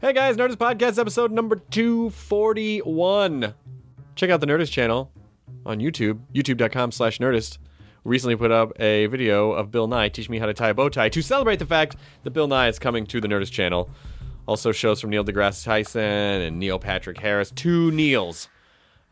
Hey guys, Nerdist Podcast episode number 241. Check out the Nerdist channel on YouTube, youtube.com slash Nerdist. Recently put up a video of Bill Nye teaching me how to tie a bow tie to celebrate the fact that Bill Nye is coming to the Nerdist channel. Also shows from Neil deGrasse Tyson and Neil Patrick Harris. Two Neils.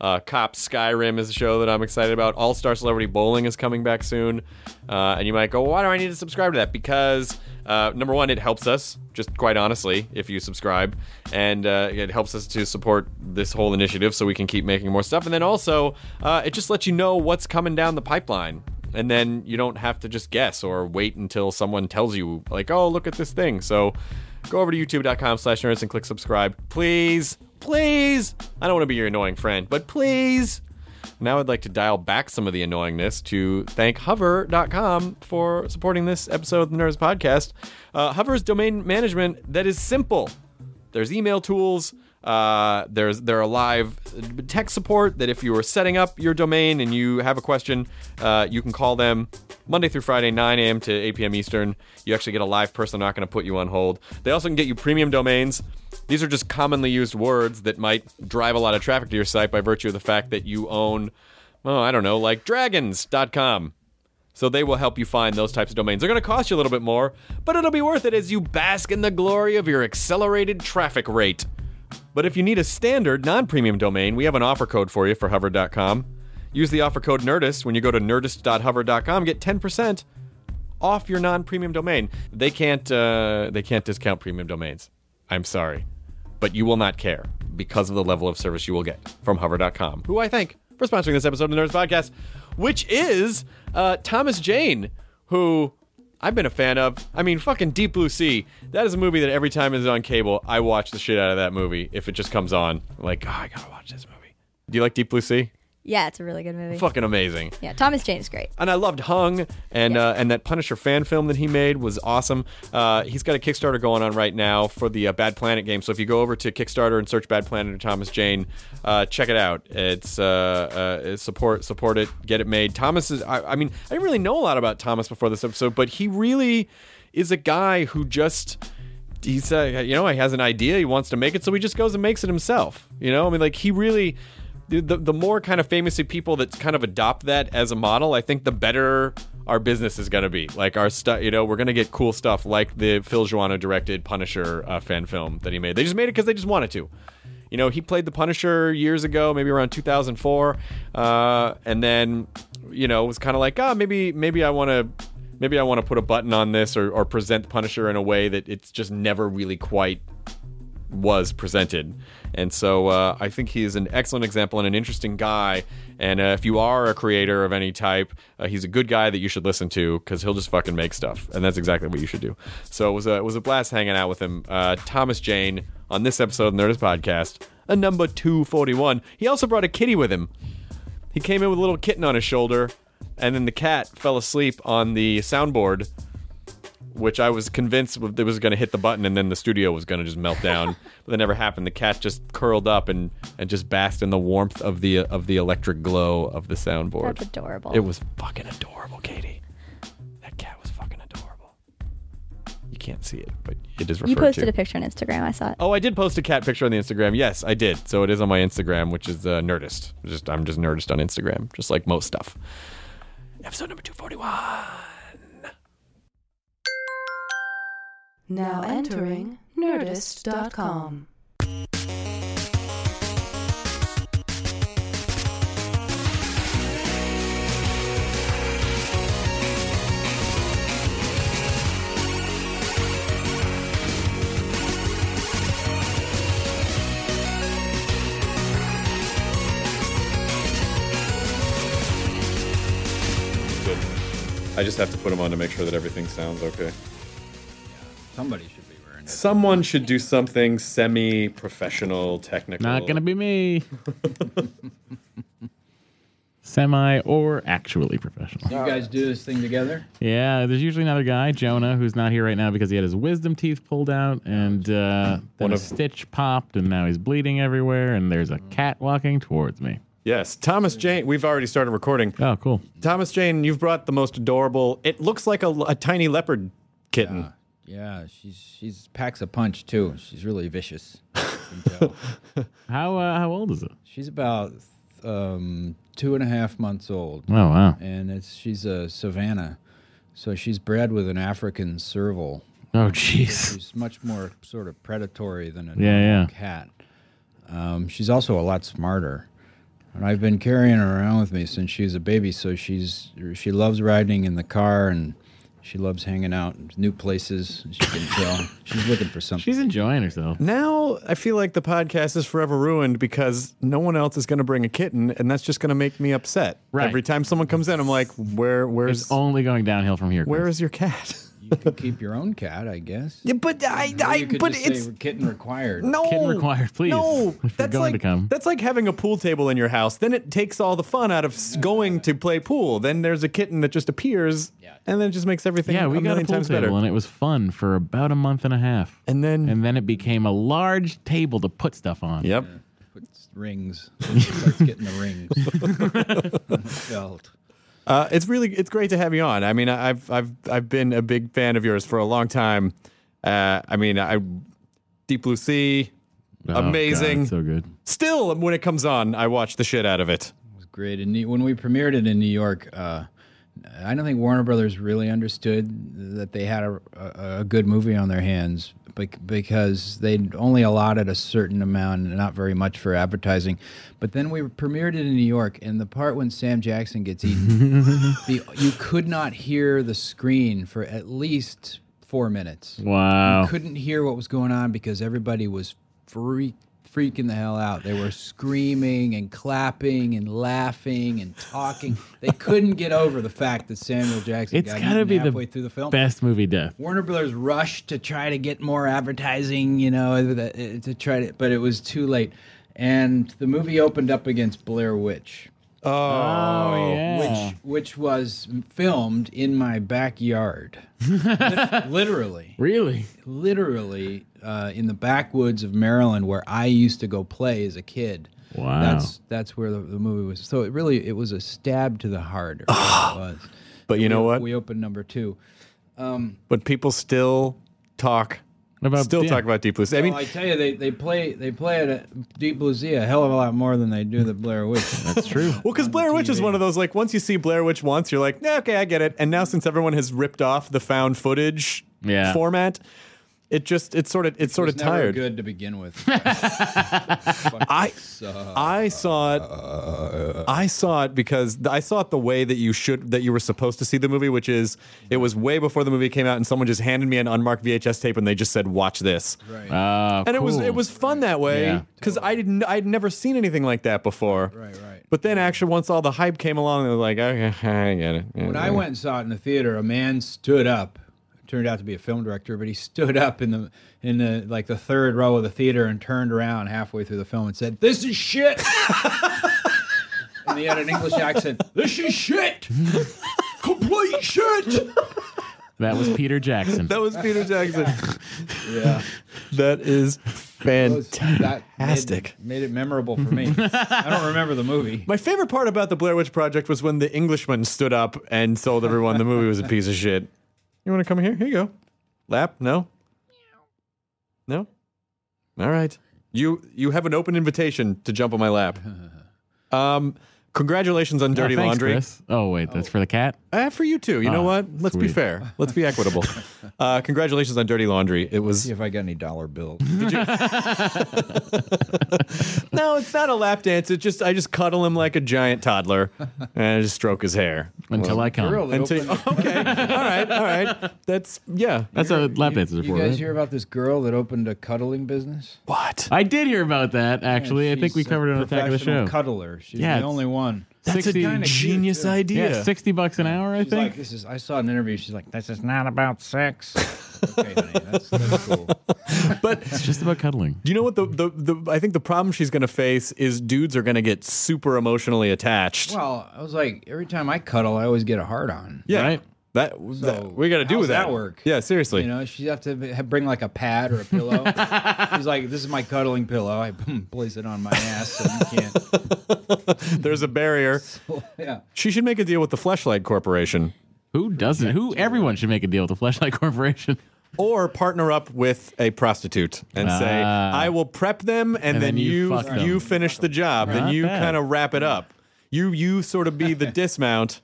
Uh, Cop Skyrim is a show that I'm excited about. All Star Celebrity Bowling is coming back soon. Uh, and you might go, well, why do I need to subscribe to that? Because, uh, number one, it helps us, just quite honestly, if you subscribe. And uh, it helps us to support this whole initiative so we can keep making more stuff. And then also, uh, it just lets you know what's coming down the pipeline. And then you don't have to just guess or wait until someone tells you, like, oh, look at this thing. So go over to youtube.com slash nerdist and click subscribe. Please please. I don't want to be your annoying friend, but please. Now I'd like to dial back some of the annoyingness to thank Hover.com for supporting this episode of the Nerdist Podcast. Uh, Hover is domain management that is simple. There's email tools. Uh, there's there are live tech support that if you are setting up your domain and you have a question, uh, you can call them Monday through Friday, 9 a.m. to 8 p.m. Eastern. You actually get a live person, not going to put you on hold. They also can get you premium domains. These are just commonly used words that might drive a lot of traffic to your site by virtue of the fact that you own, oh, I don't know, like dragons.com. So they will help you find those types of domains. They're going to cost you a little bit more, but it'll be worth it as you bask in the glory of your accelerated traffic rate. But if you need a standard non premium domain, we have an offer code for you for hover.com. Use the offer code Nerdist when you go to nerdist.hover.com. Get 10% off your non premium domain. They can't, uh, they can't discount premium domains. I'm sorry. But you will not care because of the level of service you will get from hover.com, who I thank for sponsoring this episode of the Nerdist Podcast, which is uh, Thomas Jane, who I've been a fan of. I mean, fucking Deep Blue Sea. That is a movie that every time it's on cable, I watch the shit out of that movie if it just comes on. I'm like, oh, I gotta watch this movie. Do you like Deep Blue Sea? Yeah, it's a really good movie. Fucking amazing. Yeah, Thomas Jane is great. And I loved Hung, and Yeah. uh, and that Punisher fan film that he made was awesome. Uh, he's got a Kickstarter going on right now for the uh, Bad Planet game. So if you go over to Kickstarter and search Bad Planet or Thomas Jane, uh, check it out. It's uh, uh, support support it, get it made. Thomas is. I, I mean, I didn't really know a lot about Thomas before this episode, but he really is a guy who just he's uh, you know he has an idea he wants to make it so he just goes and makes it himself you know i mean like he really the, the, more kind of famous people that kind of adopt that as a model i think the better our business is going to be. Like our stuff you know we're going to get cool stuff like the Phil Joanou directed punisher uh, fan film that he made. They just made it because they just wanted to. You know he played the punisher years ago maybe around 2004 uh, and then you know it was kind of like ah maybe maybe i want to maybe I want to put a button on this or, or present Punisher in a way that it's just never really quite was presented. And so uh, I think he is an excellent example and an interesting guy. And uh, if you are a creator of any type, uh, he's a good guy that you should listen to because he'll just fucking make stuff. And that's exactly what you should do. So it was a, it was a blast hanging out with him. Uh, Thomas Jane on this episode of Nerdist Podcast, a number 241. He also brought a kitty with him. He came in with a little kitten on his shoulder, and then the cat fell asleep on the soundboard, which I was convinced it was going to hit the button and then the studio was going to just melt down. but that never happened. The cat just curled up and, and just basked in the warmth of the of the electric glow of the soundboard. That's adorable. It was fucking adorable, Katie. That cat was fucking adorable. You can't see it, but it is referred You posted to. a picture on Instagram. I saw it. Oh, I did post a cat picture on the Instagram. Yes, I did. So it is on my Instagram, which is uh, Nerdist. Just I'm just Nerdist on Instagram, just like most stuff. Episode number 241. Now entering Nerdist.com. Good. I just have to put them on to make sure that everything sounds okay. Somebody should be wearing it. Someone should do something semi-professional, technical. Not gonna be me. Semi or actually professional. You guys do this thing together? Yeah, there's usually another guy, Jonah, who's not here right now because he had his wisdom teeth pulled out, and uh, then One a of- stitch popped, and now he's bleeding everywhere, and there's a cat walking towards me. Yes, Thomas Jane. We've already started recording. Oh, cool. Thomas Jane, you've brought the most adorable. It looks like a, a tiny leopard kitten. Yeah, she's she's packs a punch too. She's really vicious. You can tell. How uh, how old is it? she's about um, two and a half months old, Oh wow. and it's she's a Savannah, so she's bred with an African serval. Oh jeez. She's much more sort of predatory than a Yeah, yeah. cat. Um, she's also a lot smarter. And I've been carrying her around with me since she was a baby, so she's she loves riding in the car and she loves hanging out in new places. As you can tell, she's looking for something. She's enjoying herself. Now I feel like the podcast is forever ruined because no one else is going to bring a kitten, and that's just going to make me upset. Right. Every time someone comes in, I'm like, "Where? Where's? It's only going downhill from here. where Chris. is your cat?" you could keep your own cat, I guess. yeah, but I, Or I, you could but just it's say kitten required. no Kitten required, please, No, if you're that's going like to come. that's like having a pool table in your house. Then it takes all the fun out of s- going to play pool. Then there's a kitten that just appears, Yeah. and then it just makes everything Yeah, a we got a million pool times table, better. and it was fun for about a month and a half. And then, And then it became a large table to put stuff on. yep. Puts rings. Starts getting the rings. Belt. Uh, it's really it's great to have you on. I mean, I've I've I've been a big fan of yours for a long time. Uh, I mean, I Deep Blue Sea, Oh, God, amazing. so good. Still, when it comes on, I watch the shit out of it. It was great. And when we premiered it in New York, uh, I don't think Warner Brothers really understood that they had a, a, a good movie on their hands bec- because they'd only allotted a certain amount, and not very much for advertising. But then we premiered it in New York, and the part when Sam Jackson gets eaten, the, you could not hear the screen for at least four minutes. Wow. You couldn't hear what was going on because everybody was freak, freaking the hell out. They were screaming and clapping and laughing and talking. they couldn't get over the fact that Samuel Jackson It's got gotta eaten be the halfway through the film. Best movie death. Warner Brothers rushed to try to get more advertising, you know, uh, uh, to try to, but it was too late. And the movie opened up against Blair Witch, Oh, yeah. which which was filmed in my backyard, literally really? literally uh, in the backwoods of Maryland, where I used to go play as a kid. Wow. That's that's where the, the movie was. So it really it was a stab to the heart. It was. But you know what? We opened number two. Um, but people still talk, About- still yeah. talk about Deep Blue Sea. I mean, well, I tell you, they, they play they play it at Deep Blue Sea a hell of a lot more than they do the Blair Witch. That's true. Well, because Blair Witch is one of those like once you see Blair Witch once, you're like, nah, okay, I get it. And now since everyone has ripped off the found footage Yeah. format, it just it's sort of it's sort It of never tired. good to begin with. I I saw it. I saw it because th- I saw it the way that you should that you were supposed to see the movie, which is it was way before the movie came out, and someone just handed me an unmarked VHS tape, and they just said, "Watch this." right. Oh, And it was cool. it was fun that way Yeah. because I didn't I'd never seen anything like that before. Right, right. But then actually, once all the hype came along, they were like, okay, I get it. When I went and saw it in the theater, a man stood up. Turned out to be a film director, but he stood up in the in the like the third row of the theater and turned around halfway through the film and said, "This is shit." and he had an English accent. This is shit. Complete shit. that was Peter Jackson. that was Peter Jackson. Yeah. that is Those- that fantastic. made, made it memorable for me. I don't remember the movie. My favorite part about the Blair Witch Project was when the Englishman stood up and told everyone the movie was a piece of shit. You want to come here? Here you go. Lap? No. No. All right. You you have an open invitation to jump on my lap. Um, congratulations on Oh, Dirty thanks, Laundry. Chris. Oh wait, that's for the cat. Uh, for you too. You know Ah, what? Let's be fair. Let's be equitable. Uh, congratulations on Dirty Laundry. It was See if I got any dollar bills. no, it's not a lap dance. It's just I just cuddle him like a giant toddler and I just stroke his hair Until I come. Girl that Until opened- okay, all right, all right. That's yeah. That's a lap dances are you for. guys right? hear about this girl that opened a cuddling business? What? I did hear about that actually. I think we covered it on Attack of the Show. Cuddler. She's Yeah, the only one. That's 60 a kinda genius too. idea. Yeah, sixty bucks an hour. I She's like, think. this is. I saw an interview. She's like, this is not about sex. okay, honey, that's, that's cool. But It's just about cuddling. do you know what the, the, the I think the problem she's going to face is dudes are going to get super emotionally attached. Well, I was like, every time I cuddle, I always get a hard on. yeah. right? That, So, that we got to do with that. that work? Yeah, seriously. You know, she have to bring like a pad or a pillow. She's like, "This is my cuddling pillow." I place it on my ass, so you can't. There's a barrier. yeah, She should make a deal with the Fleshlight Corporation Who doesn't? Who? Everyone should make a deal with the Fleshlight Corporation. or partner up with a prostitute and say, Ah. "I will prep them, and, then, then you you you finish the job, then you kind of wrap it up. You you sort of be the dismount."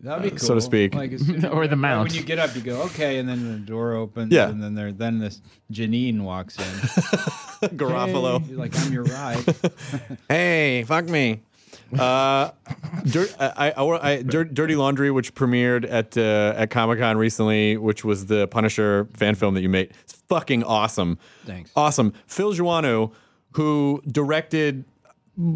That'd be cool, so to speak. Like, as Or the mount. When you get up, you go, "Okay," and then the door opens. Yeah. and then there, then this Janeane walks in. Garofalo. You're like, "I'm your ride." Hey, fuck me. Uh, Dirt, I, I, I, Dirt, Dirty Laundry, which premiered at uh, at Comic Con recently, which was the Punisher fan film that you made. It's fucking awesome. Thanks. Awesome. Phil Joanou, who directed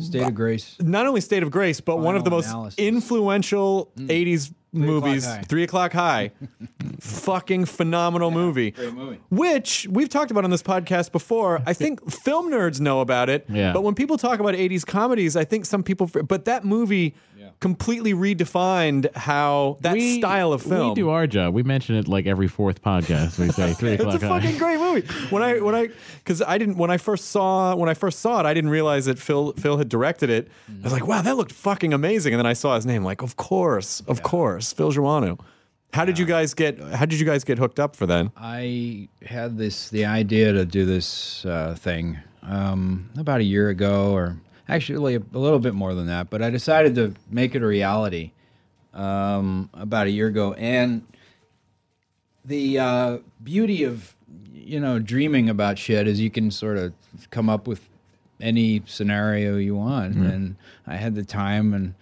State of Grace. not only State of Grace, but one of the Final most analysis. influential mm. 80s movies, High. Three O'Clock High. Fucking phenomenal movie. great movie. Which we've talked about on this podcast before. I think film nerds know about it. Yeah. But when people talk about 80s comedies, I think some people, but that movie completely redefined how that We- style of film. We do our job. We mention it like every fourth podcast. We say three o'clock. it's a fucking high. great movie. When I when I because I didn't when I first saw when I first saw it, I didn't realize that Phil Phil had directed it. I was like, wow, that looked fucking amazing. And then I saw his name, like, of course, of course, Phil Joanou. How did you guys get? How did you guys get hooked up for then? I had this the idea to do this uh, thing um, about a year ago, or actually a, a little bit more than that. But I decided to make it a reality um, about a year ago, and the uh, beauty of you know dreaming about shit is you can sort of come up with any scenario you want and i had the time and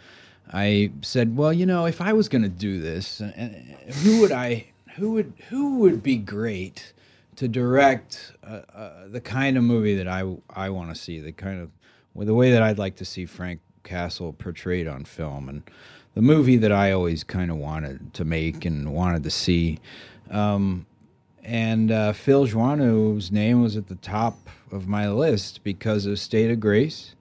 i said well you know if i was going to do this uh, uh, who would i who would who would be great to direct uh, uh, the kind of movie that i i want to see the kind of the way that i'd like to see frank castle portrayed on film and the movie that i always kind of wanted to make and wanted to see um, and uh, Phil Joanou's name was at the top of my list because of State of Grace.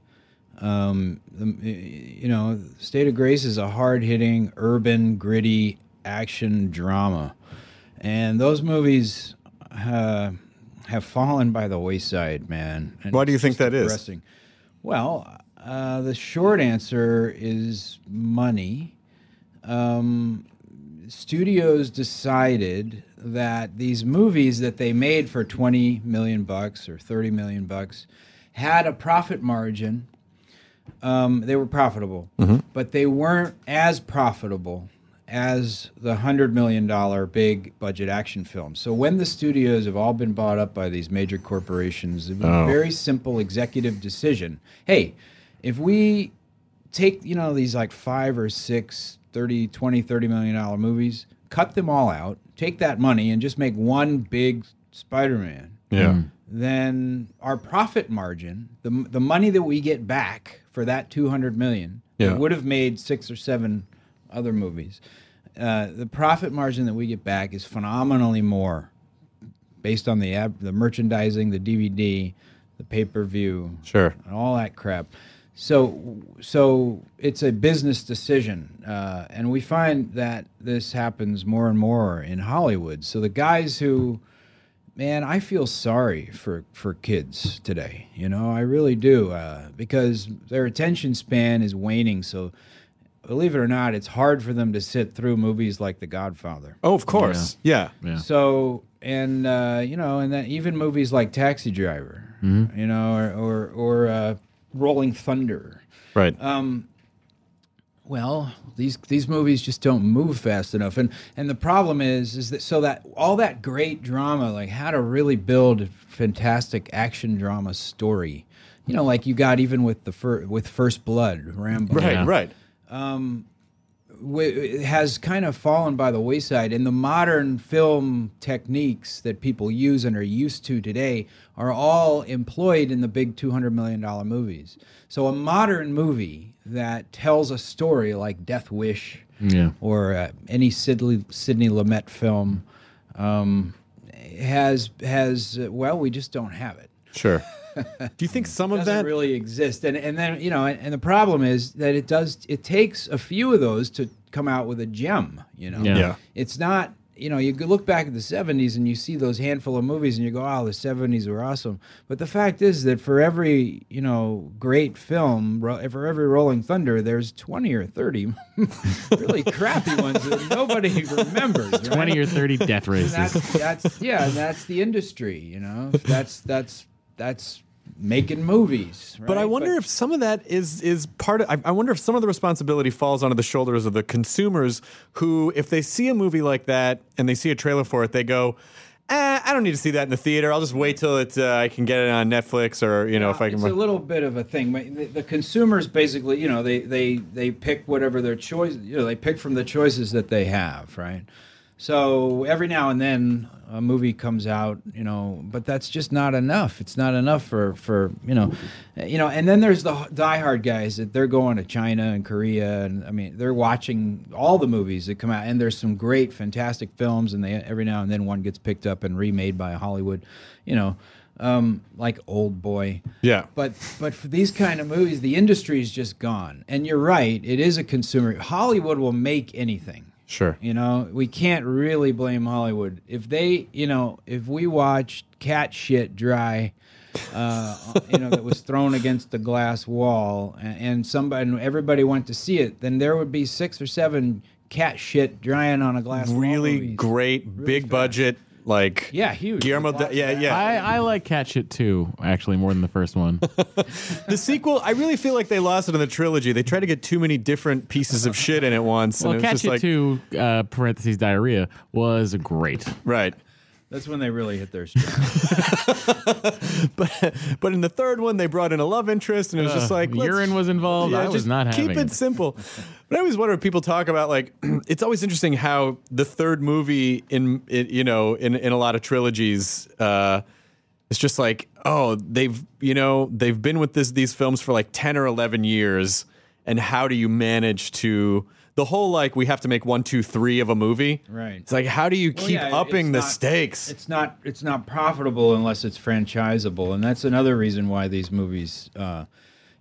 Um, the, you know, State of Grace is a hard-hitting, urban, gritty action drama, and those movies uh, have fallen by the wayside, man. And Why do you think that is? Well, uh, the short answer is money. Um, studios decided that these movies that they made for 20 million bucks or 30 million bucks had a profit margin um, they were profitable but they weren't as profitable as the hundred million dollar big budget action film so when the studios have all been bought up by these major corporations it was a oh. very simple executive decision hey if we take you know these like five or six 30 20 30 million dollar movies cut them all out take that money and just make one big spider-man Yeah. Hmm. then our profit margin the, the money that we get back for that 200 million Yeah. would have made six or seven other movies uh, the profit margin that we get back is phenomenally more based on the the merchandising the dvd the pay-per-view Sure. and all that crap. So, so it's a business decision, uh, and we find that this happens more and more in Hollywood. So the guys who, man, I feel sorry for for kids today. You know, I really do, uh, because their attention span is waning. So, believe it or not, it's hard for them to sit through movies like The Godfather. Oh, of course. Yeah. Yeah. So and uh, you know, and then even movies like Taxi Driver, you know, or or, or uh, Rolling Thunder. Right. Well, these these movies just don't move fast enough, and and the problem is is that so that all that great drama, like how to really build a fantastic action drama story, you know, like you got even with the fir- with First Blood, Rambo, right. Yeah. Right. Wi- has kind of fallen by the wayside. And the modern film techniques that people use and are used to today are all employed in the big $200 million movies. So a modern movie that tells a story like Death Wish Yeah. or uh, any Sidney, Sidney Lumet film um, has, has uh, well, we just don't have it Sure. Do you think some of doesn't that? really exist and and then you know and, and the problem is that it does it takes a few of those to come out with a gem you know Yeah. Yeah. it's not you know you look back at the 70s and you see those handful of movies and you go oh the 70s were awesome but the fact is that for every you know great film for every rolling thunder there's 20 or 30 really crappy ones that nobody remembers right? 20 or 30 death And races. that's that's yeah, that's the industry, you know. That's that's that's making movies. But I right? wonder if some of that is is part of. I, I wonder if some of the responsibility falls onto the shoulders of the consumers who, if they see a movie like that and they see a trailer for it, they go, eh, "I don't need to see that in the theater. I'll just wait till it. Uh, I can get it on Netflix or you know if I can." it's a little bit of a thing. The, the consumers basically, you know, they they they pick whatever their choice. You know, they pick from the choices that they have, right? So every now and then a movie comes out, you know, but that's just not enough. It's not enough for for you know, you know. And then there's the diehard guys that they're going to China and Korea, and I mean they're watching all the movies that come out. And there's some great, fantastic films, and they every now and then one gets picked up and remade by Hollywood, you know, um, like Old Boy. yeah. But but for these kind of movies, the industry is just gone. And you're right; it is a consumer. Hollywood will make anything. Sure. You know, we can't really blame Hollywood if they, you know, if we watched cat shit dry, uh, you know, that was thrown against the glass wall, and, and somebody, and everybody went to see it, then there would be six or seven cat shit drying on a glass wall. Really great, big fast. budget, like Yeah, huge. Guillermo. Del- yeah, yeah. I, I like Cat Shit too, actually, more than the first one. the sequel, I really feel like they lost it in the trilogy. They tried to get too many different pieces of shit in at once, well, and it was Cat just Shit like 2, uh, parentheses, diarrhea, was great. right. That's when they really hit their stride. but but in the third one they brought in a love interest and it was just like let's- urine was involved. I was just not keep having it it. simple but i always wonder if people talk about like it's always interesting how the third movie in, in you know in, in a lot of trilogies uh it's just like oh they've you know they've been with this these films for like 10 or 11 years and how do you manage to the whole like we have to make one two three of a movie Right. it's like how do you Well, keep yeah, upping the not- stakes It's not it's not profitable unless it's franchisable, and that's another reason why these movies, uh,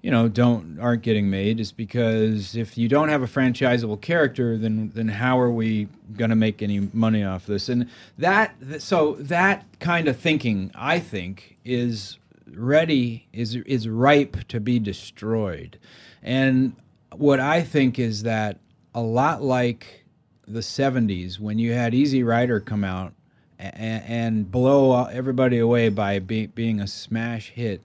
you know, don't aren't getting made. Is because if you don't have a franchisable character, then then how are we going to make any money off this? And that so that kind of thinking, I think, is ready is is ripe to be destroyed. And what I think is that a lot like the 70s when you had Easy Rider come out and, and blow everybody away by be, being a smash hit.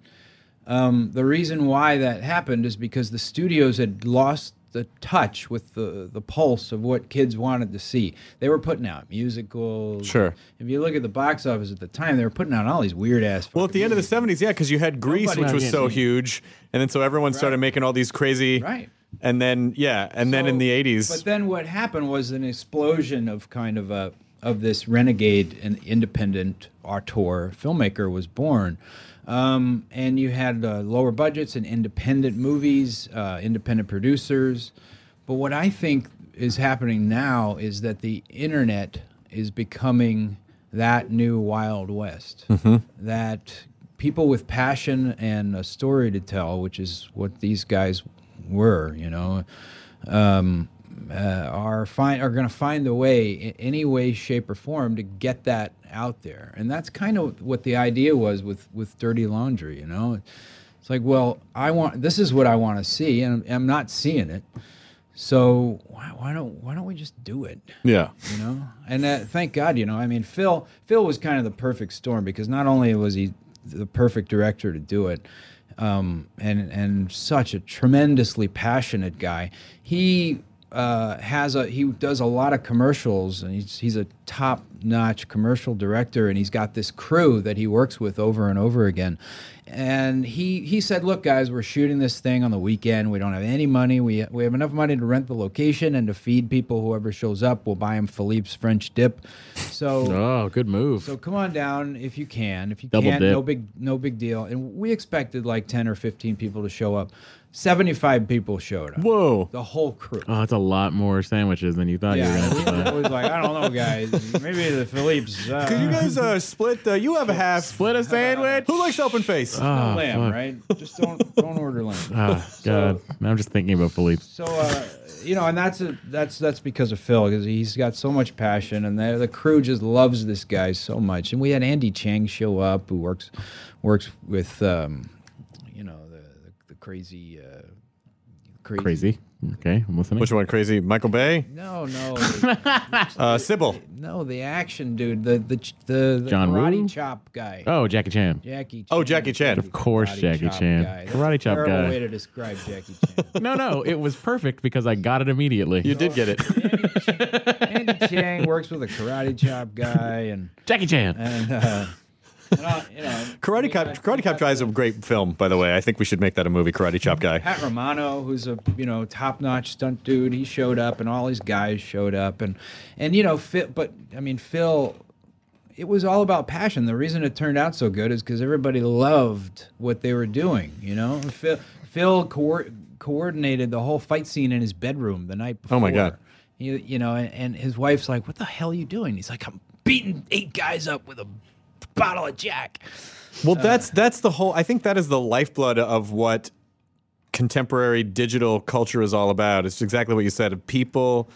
Um, the reason why that happened is because the studios had lost the touch with the, the pulse of what kids wanted to see. They were putting out musicals. Sure. If you look at the box office at the time, they were putting out all these weird ass. Well, at the end of the '70s, yeah, because you had Grease, Nobody which was so huge, and then so everyone started making all these crazy, Right. And then yeah, and then in the '80s, But then what happened was an explosion of kind of a of this renegade and independent auteur filmmaker was born. Um, and you had uh, lower budgets and independent movies, uh, independent producers. But what I think is happening now is that the internet is becoming that new Wild West. That people with passion and a story to tell, which is what these guys were, you know, um, uh, are find are going to find a way, in any way, shape, or form, to get that out there. And that's kind of what the idea was with with Dirty Laundry. You know, it's like, well, I want this is what I want to see, and I'm not seeing it. So why, why don't why don't we just do it? Yeah. you know and uh, thank god you know i mean phil phil was kind of the perfect storm because not only was he the perfect director to do it um, and and such a tremendously passionate guy. He uh, has a he does a lot of commercials and he's he's a top notch commercial director and he's got this crew that he works with over and over again and he he said look guys we're shooting this thing on the weekend we don't have any money we we have enough money to rent the location and to feed people whoever shows up we'll buy him Philippe's French dip so Oh, good move. so come on down if you can. If you Double can't, dip. no big no big deal. And we expected like ten or fifteen people to show up. Seventy five people showed up. Whoa. The whole crew. oh, that's a lot more sandwiches than you thought yeah, you were going to. I was like, I don't know, guys. Maybe the Philippe's. Uh, Could you guys uh, split? Uh, you have a half. Split a sandwich. Who likes open face? no Oh, lamb, fuck. right? Just don't don't order lamb. Ah, God. Now I'm just thinking about Philippe. So uh, you know, and that's a, that's that's because of Phil because he's got so much passion, and the, the crew just loves this guy so much. And we had Andy Cheng show up, who works works with um, you know the the, the crazy, uh, crazy Crazy. Okay, I'm listening. Which one? Crazy Michael Bay? No, no, the, Uh, Sybil. no, the action dude, the the the, the John karate Woo? chop guy. Oh, Jackie Chan. Jackie. Chan. Oh, Jackie Chan. Of course, Karate Jackie chop Chan. guy. That's Karate a chop terrible guy. way to describe Jackie Chan. No, no, it was perfect because I got it immediately. You did get it. Andy Cheng works with a karate chop guy, and Jackie Chan. and uh, and, you know, Karate Cop. Karate Cop Guy is a great film, by the way. I think we should make that a movie. Karate Chop Guy. Pat Romano, who's a you know top notch stunt dude, he showed up, and all these guys showed up, and and you know Phil, but I mean Phil, it was all about passion. The reason it turned out so good is because everybody loved what they were doing. You know, Phil, Phil coor- coordinated the whole fight scene in his bedroom the night before. Oh, my God. You, you know, and, and his wife's like, "What the hell are you doing?" He's like, "I'm beating eight guys up with a bottle of Jack." Well, that's that's the whole. I think that is the lifeblood of what contemporary digital culture is all about. It's exactly what you said. People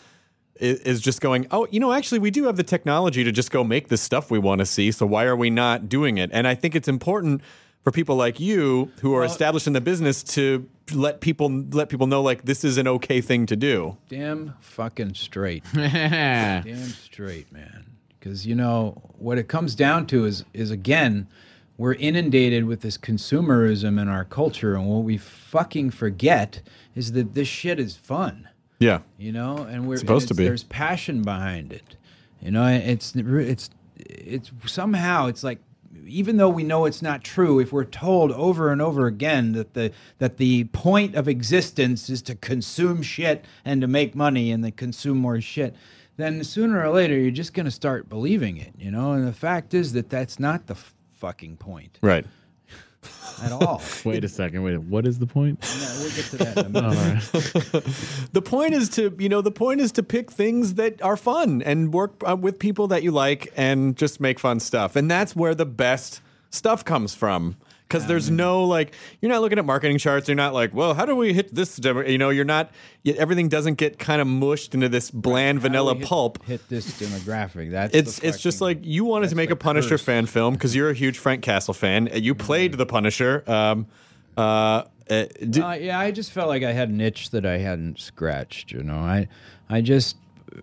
i- is just going, oh, you know, actually, we do have the technology to just go make the stuff we want to see. So why are we not doing it? And I think it's important for people like you who are established in the business to let people let people know like this is an okay thing to do. Damn fucking straight. Damn straight, man. Because you know what it comes down to is is again, we're inundated with this consumerism in our culture, and what we fucking forget is that this shit is fun. Yeah. You know, and we're Supposed and to be. There's passion behind it. You know, it's it's it's somehow it's like even though we know it's not true, if we're told over and over again that the that the point of existence is to consume shit and to make money and to consume more shit, then sooner or later you're just going to start believing it, you know. And the fact is that that's not the f- fucking point Right. at all. Wait a second. Wait. What is the point? No, we'll get to that in a minute. The point is to, you know, the point is to pick things that are fun and work uh, with people that you like and just make fun stuff. And that's where the best stuff comes from. Because there's no like, you're not looking at marketing charts. You're not like, well, how do we hit this? demo-" You know, you're not. y- Everything doesn't get kind of mushed into this bland How vanilla hit- pulp. Hit this demographic. That's It's it's just like you wanted to make a Punisher curse. fan film because you're a huge Frank Castle fan. You played the Punisher. Um, uh, uh, d- Uh, yeah, I just felt like I had an itch that I hadn't scratched. You know, I, I just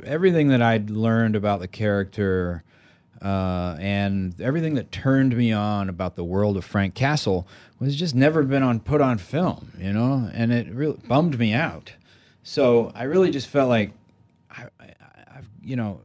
everything that I'd learned about the character, uh, and everything that turned me on about the world of Frank Castle was just never been on put on film. You know, and it really bummed me out. So I really just felt like, I, I, I've you know,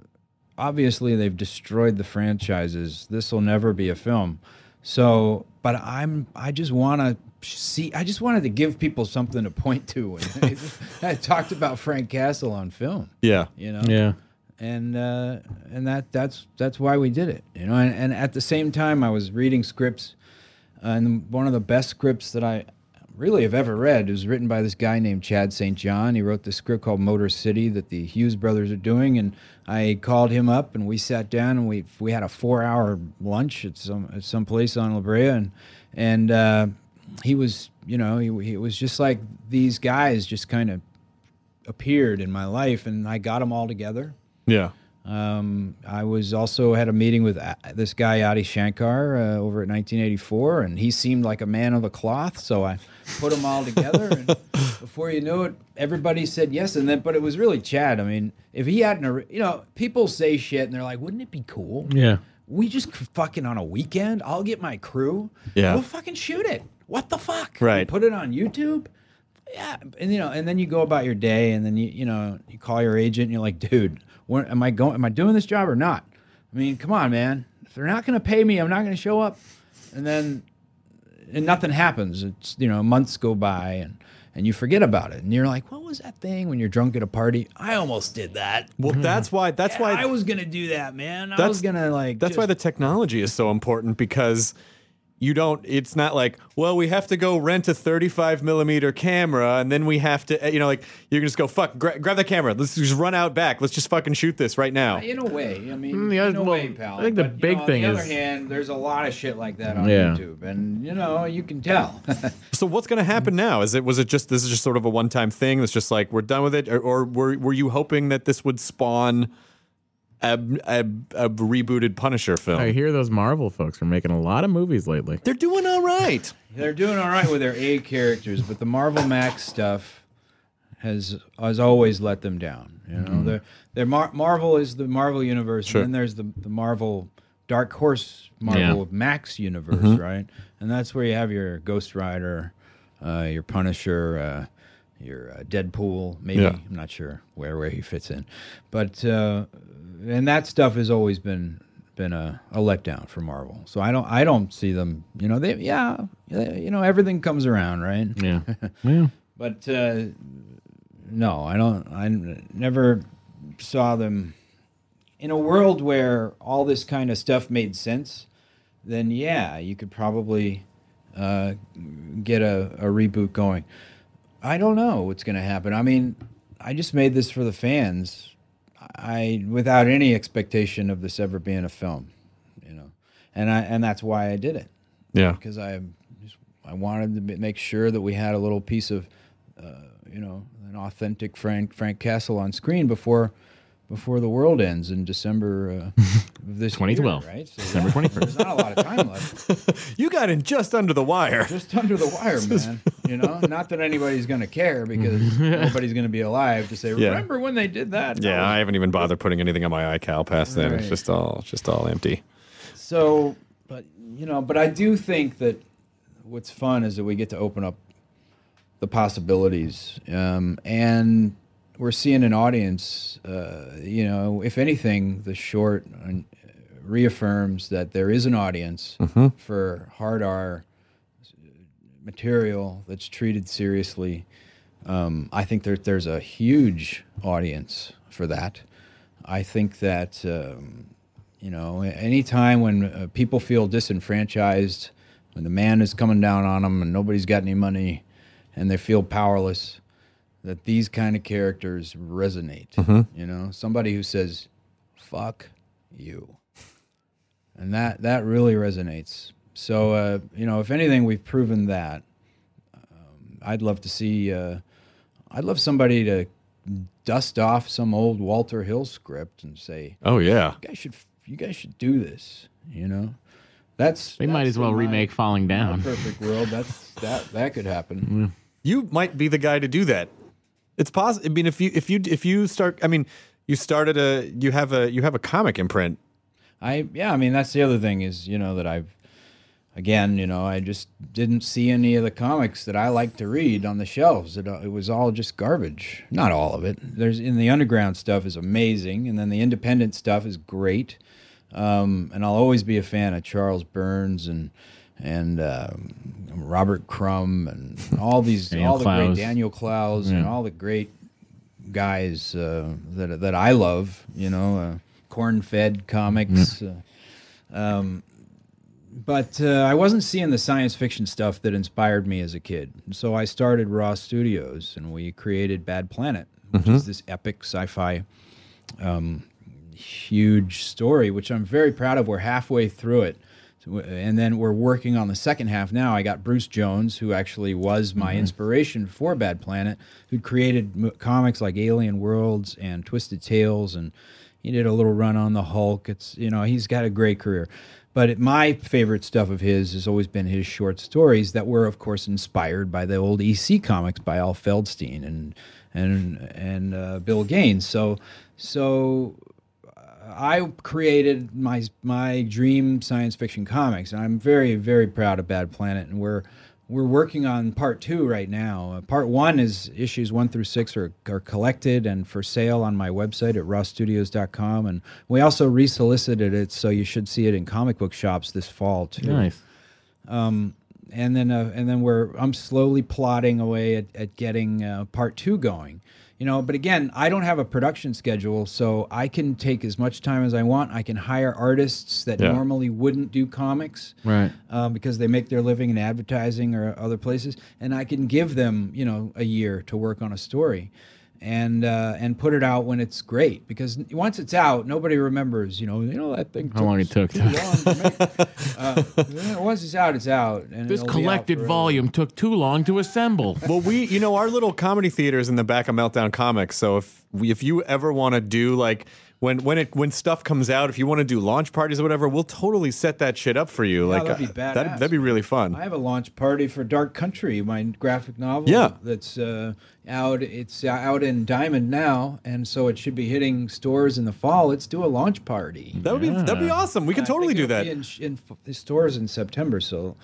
obviously they've destroyed the franchises. This will never be a film. So, but I'm I just want to see. I just wanted to give people something to point to. And I talked about Frank Castle on film. yeah. You know. Yeah. And uh, and that that's that's why we did it. You know. And, and at the same time, I was reading scripts, uh, and one of the best scripts that I really have ever read was written by this guy named Chad St. John. He wrote this script called Motor City that the Hughes brothers are doing, and I called him up and we sat down and we we had a four hour lunch at some at some place on La Brea, and and uh, he was you know he, he was just like these guys just kind of appeared in my life, and I got them all together. Yeah. Um, I was also had a meeting with uh, this guy Adi Shankar uh, over at 1984, and he seemed like a man of the cloth. So I put them all together, and before you knew it, everybody said yes. And then, but it was really Chad. I mean, if he hadn't, you know, people say shit, and they're like, "Wouldn't it be cool?" Yeah. We just fucking on a weekend. I'll get my crew. Yeah. We'll fucking shoot it. What the fuck? Right. Put it on YouTube. Yeah, and you know, and then you go about your day, and then you you know you call your agent, and you're like, dude, when, am I going? Am I doing this job or not? I mean, come on, man. If they're not going to pay me, I'm not going to show up. And then, and nothing happens. It's you know months go by, and and you forget about it, and you're like, what was that thing when you're drunk at a party? I almost did that. Well, mm-hmm. that's why. That's why. I was going to do that, man. I That's- was going to like. That's why the technology is so important because you don't. It's not like well, we have to go rent a 35 millimeter camera and then we have to. You know, like you can just go fuck. Gra- grab the camera. Let's just run out back. Let's just fucking shoot this right now. In a way, I mean, Mm, yeah, in a well, way, pal. I think the But, you big know, on the is- other hand, there's a lot of shit like that on Yeah. YouTube, and you know, you can tell. So what's going to happen now? Is it was it just this is just sort of a one time thing? That's just like we're done with it, or, or were were you hoping that this would spawn a, a, a rebooted Punisher film? I hear those Marvel folks are making a lot of movies lately. They're doing all right. They're doing all right with their A characters, but the Marvel Max stuff has has always let them down. You know, they're, they're Mar- Marvel is the Marvel universe, Sure. and then there's the the Marvel Dark Horse Marvel Yeah. Max universe, right? And that's where you have your Ghost Rider, uh, your Punisher, uh, your uh, Deadpool. Maybe Yeah. I'm not sure where where he fits in, but uh, and that stuff has always been been a, a letdown for Marvel. So I don't I don't see them. You know they yeah they- you know everything comes around, right? Yeah. yeah. But uh, no, I don't. I never saw them in a world where all this kind of stuff made sense. Then yeah, you could probably uh, get a, a reboot going. I don't know what's going to happen. I mean, I just made this for the fans. I without any expectation of this ever being a film, you know, and I and that's why I did it Yeah. because I just I wanted to make sure that we had a little piece of, uh, you know, an authentic Frank Frank Castle on screen before before the world ends in December uh, of this 2012, year, right? So, December yeah, 21st. There's not a lot of time left. You got in just under the wire. Just under the wire, man. You know, not that anybody's going to care because nobody's going to be alive to say, Yeah. "Remember when they did that?" That Yeah, was I haven't even bothered putting anything on my iCal past then. It's just all just all empty. So, but you know, but I do think that what's fun is that we get to open up the possibilities, um, and we're seeing an audience. Uh, you know, if anything, the short uh, reaffirms that there is an audience for hard R material that's treated seriously. Um, I think there, there's a huge audience for that. I think that um, you know, any time when uh, people feel disenfranchised, when the man is coming down on them and nobody's got any money, and they feel powerless, that these kind of characters resonate. You know, somebody who says, "Fuck you," and that that really resonates. So, uh, you know, if anything, we've proven that. Um, I'd love to see. Uh, I'd love somebody to dust off some old Walter Hill script and say, Oh yeah. you guys should you guys should do this you know that's They might as well in my- remake Falling Down. perfect world that's that that could happen You might be the guy to do that. It's possible. I mean, if you if you if you start, I mean, you started a you have a you have a comic imprint. i yeah i mean that's the other thing is you know that i've again you know i just didn't see any of the comics that i like to read on the shelves it, it was all just garbage not all of it there's in the underground stuff is amazing and then the independent stuff is great um, and i'll always be a fan of charles burns and and um, Robert Crumb and all these all the great. Daniel Clowes and all the great guys uh, that that I love. You know, uh, corn-fed comics. Uh, um, but uh, I wasn't seeing the science fiction stuff that inspired me as a kid. So I started Raw Studios, and we created Bad Planet, which is this epic sci-fi um, huge story, which I'm very proud of. We're halfway through it. So, And then we're working on the second half now. I got Bruce Jones, who actually was my inspiration for Bad Planet, who created m- comics like Alien Worlds and Twisted Tales, and he did a little run on the Hulk. It's you know he's got a great career, But it, my favorite stuff of his has always been his short stories that were, of course, inspired by the old EC comics by Al Feldstein and and and uh, Bill Gaines. So so I created my my dream science fiction comics, and I'm very very proud of Bad Planet, and we're we're working on part two right now. Uh, part one is issues one through six are, are collected and for sale on my website at rawstudios.com, and we also resolicited it, so you should see it in comic book shops this fall too Nice. Um, and then uh, and then we're I'm slowly plodding away at, at getting uh, part two going. You know, but again, I don't have a production schedule, so I can take as much time as I want. I can hire artists that Yeah. normally wouldn't do comics, Right. um, because they make their living in advertising or other places, and I can give them, you know, a year to work on a story, and uh, and put it out when it's great. Because once it's out, nobody remembers. You know, you know that thing. How long it took too to- long to make. uh, once it's out, it's out. And This it'll out collected volume took too long to assemble. Well, we, you know, our little comedy theater is in the back of Meltdown Comics. So if we, if you ever want to do like when when it when stuff comes out, if you want to do launch parties or whatever, we'll totally set that shit up for you. like that'd be uh, badass. that'd, that'd be really fun. I have a launch party for Dark Country, my graphic novel. Yeah. that's uh, out. It's uh, out in Diamond now, and so it should be hitting stores in the fall. Let's do a launch party. that would be that'd be awesome. We can I think totally do it'll that. be in, in stores in September. So,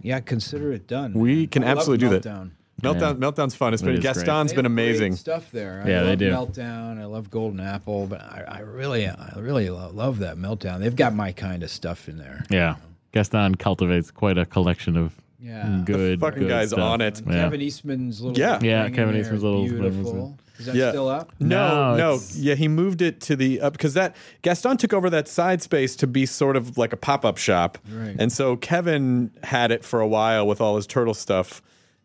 yeah, consider it done. We man. can I love absolutely do that. Meltdown. Meltdown Meltdown's fun. It's It been is great. Gaston's been have great amazing. stuff there. Yeah, I they do. Meltdown. I love Golden Apple, but I, I really, I really lo- love that Meltdown. They've got my kind of stuff in there. Yeah. Gaston cultivates quite a collection of Yeah. good, fucking good guy's stuff. on it. Yeah. Kevin Eastman's little Yeah. thing Yeah, Kevin Eastman's is little thing beautiful. Is that Yeah. still up? No, No, no, yeah, he moved it to the uh, because that Gaston took over that side space to be sort of like a pop up shop, Right. and so Kevin had it for a while with all his turtle stuff,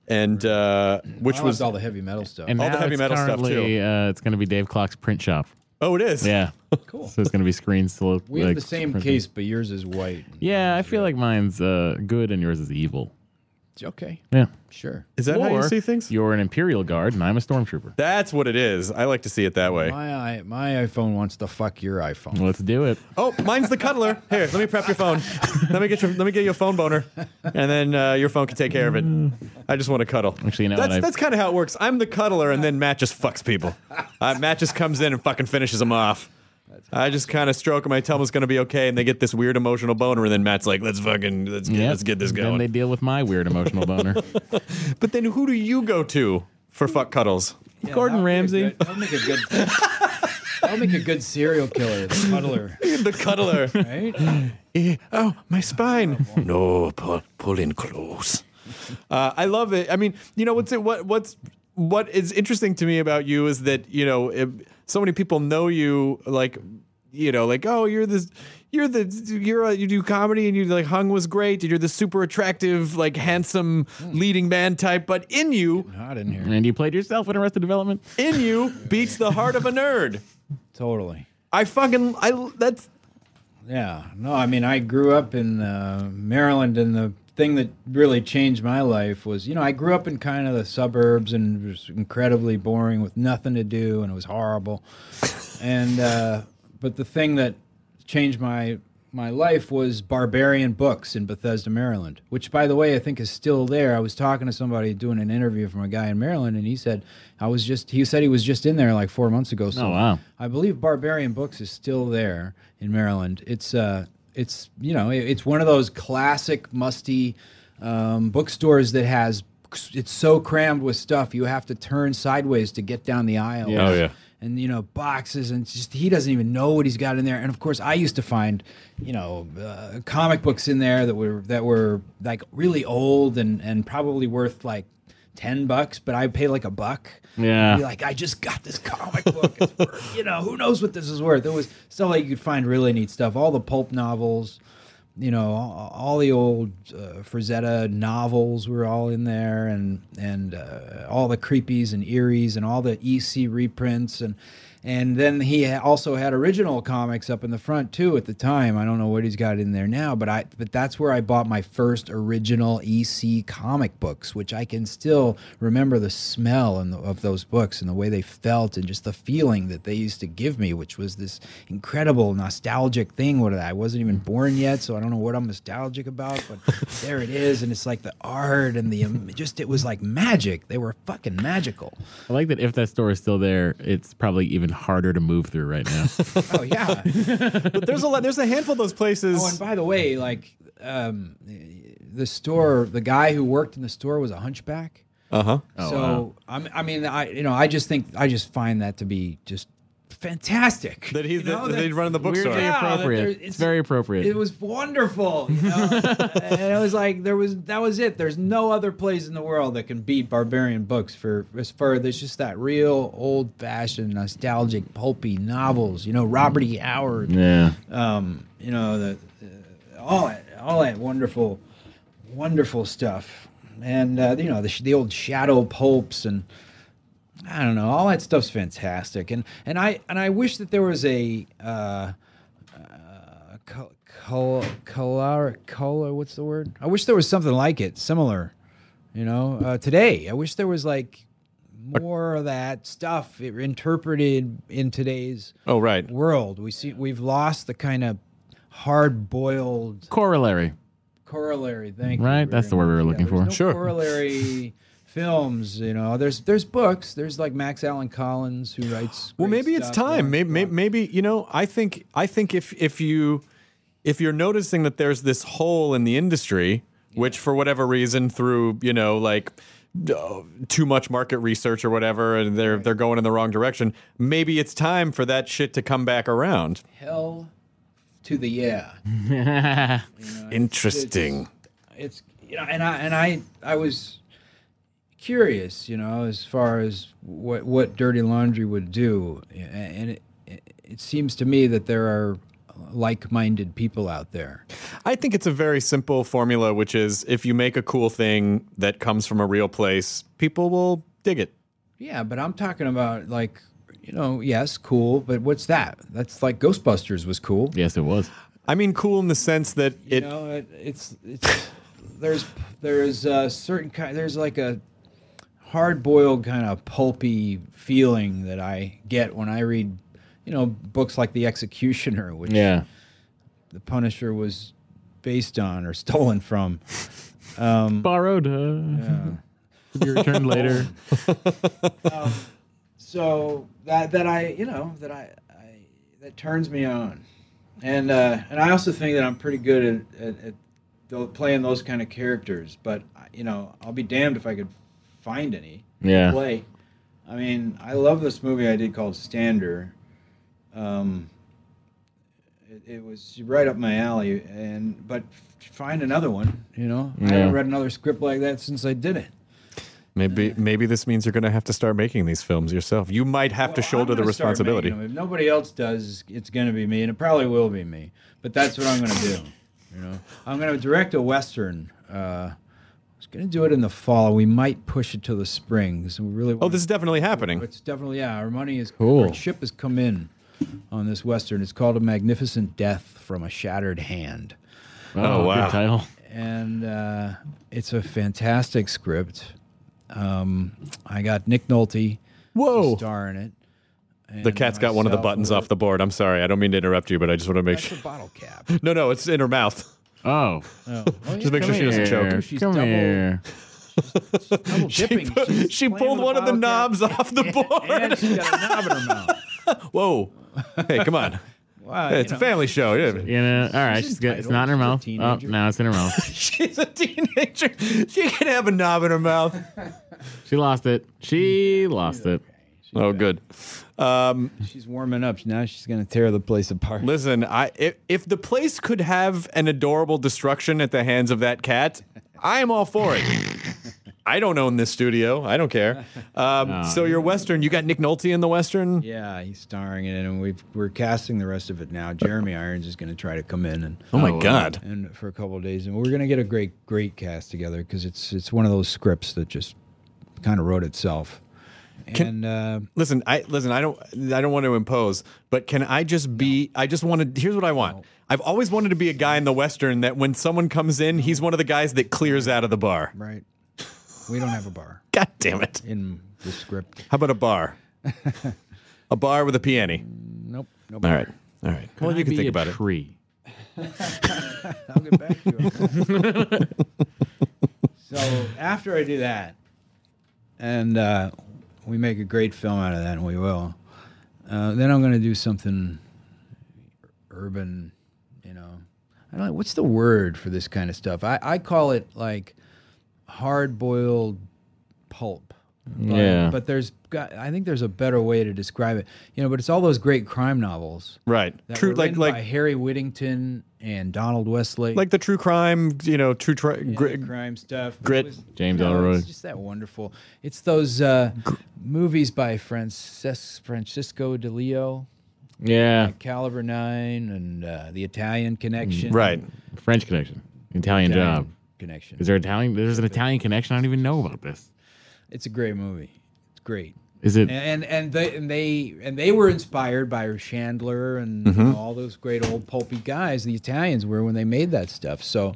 and uh, which I was all the heavy metal stuff. And All the heavy it's metal stuff, too. Uh, it's going to be Dave Clock's print shop. oh, it is Yeah. Cool. So it's going to be screens to look we like have the same printed. case, but yours is white. Yeah, I feel like mine's uh, good and yours is evil. Okay, Yeah. sure. Is that how you Or see things? You're an Imperial Guard and I'm a Stormtrooper. That's what it is. I like to see it that way. My i- my iPhone wants to fuck your iPhone. Let's do it. Oh, mine's the cuddler. Here, let me prep your phone. Let me get your let me get you a phone boner, and then uh, your phone can take care of it. I just want to cuddle. Actually, you know that's what, I- that's kind of how it works. I'm the cuddler, and then Matt just fucks people. Uh, Matt just comes in and fucking finishes them off. I just kind of stroke them. I tell them it's going to be okay, and they get this weird emotional boner, and then Matt's like, "Let's fucking let's get, Yep. let's get this going. Then going." they deal with my weird emotional boner. but then who do you go to for fuck cuddles? Gordon Ramsay. I'll make a good. That'll make a good serial killer, the cuddler, the cuddler. right? Eh, oh, my spine. No, pull, pull in close. Uh, I love it. I mean, you know what's it? What what's what is interesting to me about you is that you know if so many people know you like you know like oh you're this you're the you're a, you do comedy and you like hung was great and you're the super attractive like handsome leading man type but in you Hot in here. and you played yourself in Arrested Development? in you beats the heart of a nerd. Totally. I fucking I that's Yeah. No, I mean, I grew up in uh, Maryland, in the thing that really changed my life was, you know, I grew up in kind of the suburbs and it was incredibly boring with nothing to do, and it was horrible. and uh, but the thing that changed my my life was Barbarian Books in Bethesda, Maryland, which, by the way, I think is still there. I was talking to somebody doing an interview from a guy in Maryland, and he said I was just he said he was just in there like four months ago. So Oh, wow. I believe Barbarian Books is still there in Maryland. It's uh, it's you know, it's one of those classic musty um, bookstores that has it's so crammed with stuff you have to turn sideways to get down the aisle. Yeah. Oh, yeah. And you know boxes and just he doesn't even know what he's got in there. And of course, I used to find you know uh, comic books in there that were that were like really old and and probably worth like ten bucks, but I pay like a buck. Yeah. Be like, I just got this comic book. Worth, you know, who knows what this is worth? It was stuff like you could find really neat stuff. All the pulp novels, you know, all, all the old uh, Frazetta novels were all in there, and and uh, all the creepies and Eeries and all the EC reprints and and then he also had original comics up in the front too at the time. I don't know what he's got in there now, but I but that's where I bought my first original EC comic books, which I can still remember the smell and the, of those books and the way they felt and just the feeling that they used to give me, which was this incredible nostalgic thing. What I wasn't even born yet, so I don't know what I'm nostalgic about, but there it is, and it's like the art and the um, just it was like magic. They were fucking magical. I like that if that store is still there, it's probably even harder to move through right now. Oh yeah. But there's a lot. There's a handful of those places. Oh, and by the way, like um, the store, the guy who worked in the store was a hunchback. uh huh. Oh, so wow. I'm, I mean, I you know, I just think I just find that to be just fantastic. That he's You know, the, that he's running the bookstore. Weirdly Yeah, appropriate. there- it's, it's- very appropriate. It was wonderful, you know? and it was like there was that was it. There's no other place in the world that can beat Barbarian Books for as far there's just that real old fashioned nostalgic pulpy novels. You know, Robert E. Howard. yeah. um, you know, the, uh, all that, all that wonderful, wonderful stuff, and uh, you know the, the old shadow pulps and I don't know, all that stuff's fantastic, and and I and I wish that there was a. Uh, uh, col- col- color, color, what's the word? I wish there was something like it, similar. You know, uh, today I wish there was like more of that stuff interpreted in today's Oh right. world. We see we've lost the kind of hard boiled Corollary. corollary. Thank you. Right, that's the word we were looking there's for. no Sure. Corollary films. You know, there's there's books. There's like Max Allan Collins who writes. Well, great maybe it's time. Maybe, maybe, maybe you know. I think. I think if if you if you're noticing that there's this hole in the industry, which for whatever reason, through you know like uh, too much market research or whatever, and they're they're going in the wrong direction. Maybe it's time for that shit to come back around. hell to the yeah. Interesting. it's you know and i and i i was curious you know as far as what what dirty laundry would do and it it seems to me that there are like-minded people out there I think it's a very simple formula, which is if you make a cool thing that comes from a real place, people will dig it. yeah but i'm talking about like you know yes cool but what's that that's like ghostbusters was cool yes, it was. I mean, cool in the sense that you it. know it, it's it's there's there's a certain kind there's like a hard boiled kind of pulpy feeling that I get when I read you know books like The Executioner which Yeah. the Punisher was based on or stolen from um, Borrowed. Uh, to be returned later. so that that I you know that I, I that turns me on, and uh, and I also think that I'm pretty good at, at, at playing those kind of characters. But you know, I'll be damned if I could find any Yeah. play. I mean, I love this movie I did called Stander. Um, it, it was right up my alley, and but find another one. You know, I haven't read another script like that since I did it. Maybe maybe this means you're going to have to start making these films yourself. You might have to shoulder the gonna start responsibility. making. If nobody else does, it's going to be me, and it probably will be me. But that's what I'm going to do. You know, I'm going to direct a western. Uh, I was going to do it in the fall. We might push it to the spring because we really. Oh, this is definitely happening. It's definitely yeah. Our money is Cool. Our ship has come in on this western. It's called A Magnificent Death from a Shattered Hand, Oh, wow. Good title. and uh, it's a fantastic script. Um, I got Nick Nolte Whoa. to star in it. The cat's got one of the buttons off the board. I'm sorry. I don't mean to interrupt you, but I just want to make That's sure. a bottle cap. No, no, it's in her mouth. Oh. oh. Oh, Just make sure she doesn't Here, choke. She's Come double- here. double She, dipping. pu- She's she playing pulled with one of the bottle cap. knobs off the And board. she's got a knob in her mouth. Whoa. Hey, come on. Wow, Hey, it's you a know. family show. Yeah. You know, all right. She's She's good. It's entitled. not in her She's a mouth. Oh, teenager. now it's in her mouth. She's a teenager. She can have a knob in her mouth. She lost it. She lost it. Oh, good. Um, She's warming up. Now she's going to tear the place apart. listen, I if, if the place could have an adorable destruction at the hands of that cat, I am all for it. I don't own this studio. I don't care. Um, so your western, you got Nick Nolte in the western. Yeah, he's starring in it, and we've, we're casting the rest of it now. Jeremy Irons is going to try to come in and Oh my Oh. God. and for a couple of days, and we're going to get a great great cast together because it's it's one of those scripts that just kind of wrote itself. And uh, Listen, I listen. I don't. I don't want to impose, but can I just be? I just want to. Here's what I want. I've always wanted to be a guy in the western that when someone comes in, he's one of the guys that clears out of the bar. right, we don't have a bar God damn it! in the script. How about a bar? a bar with a piano. Nope. nope. All right. All right. Well, Can you can think about it. tree? I'll get back to you. so after I do that, and uh, we make a great film out of that, and we will. Uh, then I'm going to do something urban, you know. I don't know what's the word for this kind of stuff. I, I call it like hard boiled pulp. But, Yeah. But there's got, I think there's a better way to describe it. You know, but it's all those great crime novels. Right. True. Like like Harry Whittington and Donald Westlake. like the true crime. You know, true tri- Yeah, the crime stuff. grit. was- James Ellroy. It's just that wonderful. It's those uh, movies by Frances- Francisco De Leo, Yeah. like Caliber Nine, and uh, The Italian Connection. Right. French connection. Italian, Italian job. Connection. Is there Italian? There's an Italian connection. I don't even know about this. It's a great movie. It's great. Is it? And and they and they and they were inspired by Chandler and you know, all those great old pulpy guys. The Italians were when they made that stuff. So,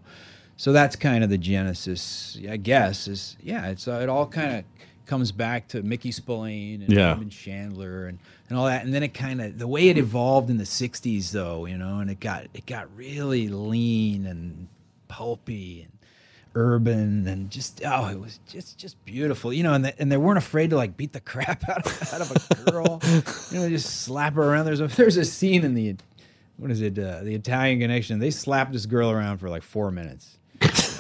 so that's kind of the genesis, I guess. Is yeah, it's uh, it all kind of comes back to Mickey Spillane and Yeah. Raymond Chandler and and all that. And then it kind of the way it evolved in the '60s, though, you know, and it got it got really lean and pulpy and urban and just oh it was just just beautiful you know and, the, and they weren't afraid to like beat the crap out of, out of a girl you know just slap her around there's a there's a scene in the what is it uh, the italian connection they slapped this girl around for like four minutes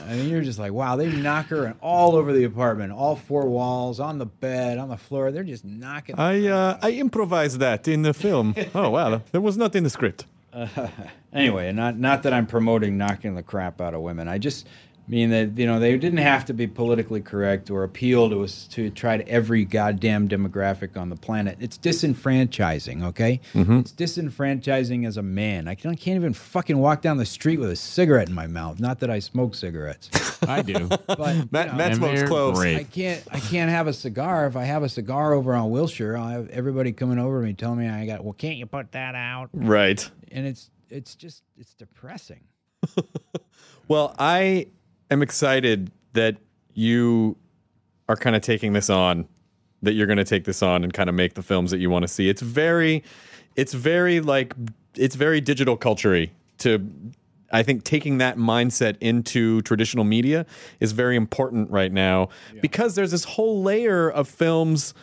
I mean, you're just like, wow, they knock her and all over the apartment, all four walls, on the bed, on the floor. They're just knocking. I uh, I improvised that in the film. oh wow, that was not in the script. anyway, not not that I'm promoting knocking the crap out of women. I just mean that you know they didn't have to be politically correct or appeal to us to try to every goddamn demographic on the planet. It's disenfranchising, okay? Mm-hmm. It's disenfranchising as a man. I can't, can't even fucking walk down the street with a cigarette in my mouth. Not that I smoke cigarettes, I do. but you Matt, know, Matt smokes they're cloves. great. I can't I can't have a cigar. If I have a cigar over on Wilshire, I'll have everybody coming over to me telling me I got. Well, can't you put that out? Right. And it's it's just it's depressing. Well, I am excited that you are kind of taking this on, that you're going to take this on and kind of make the films that you want to see. It's very, it's very like, it's very digital culture to, I think taking that mindset into traditional media is very important right now because there's this whole layer of films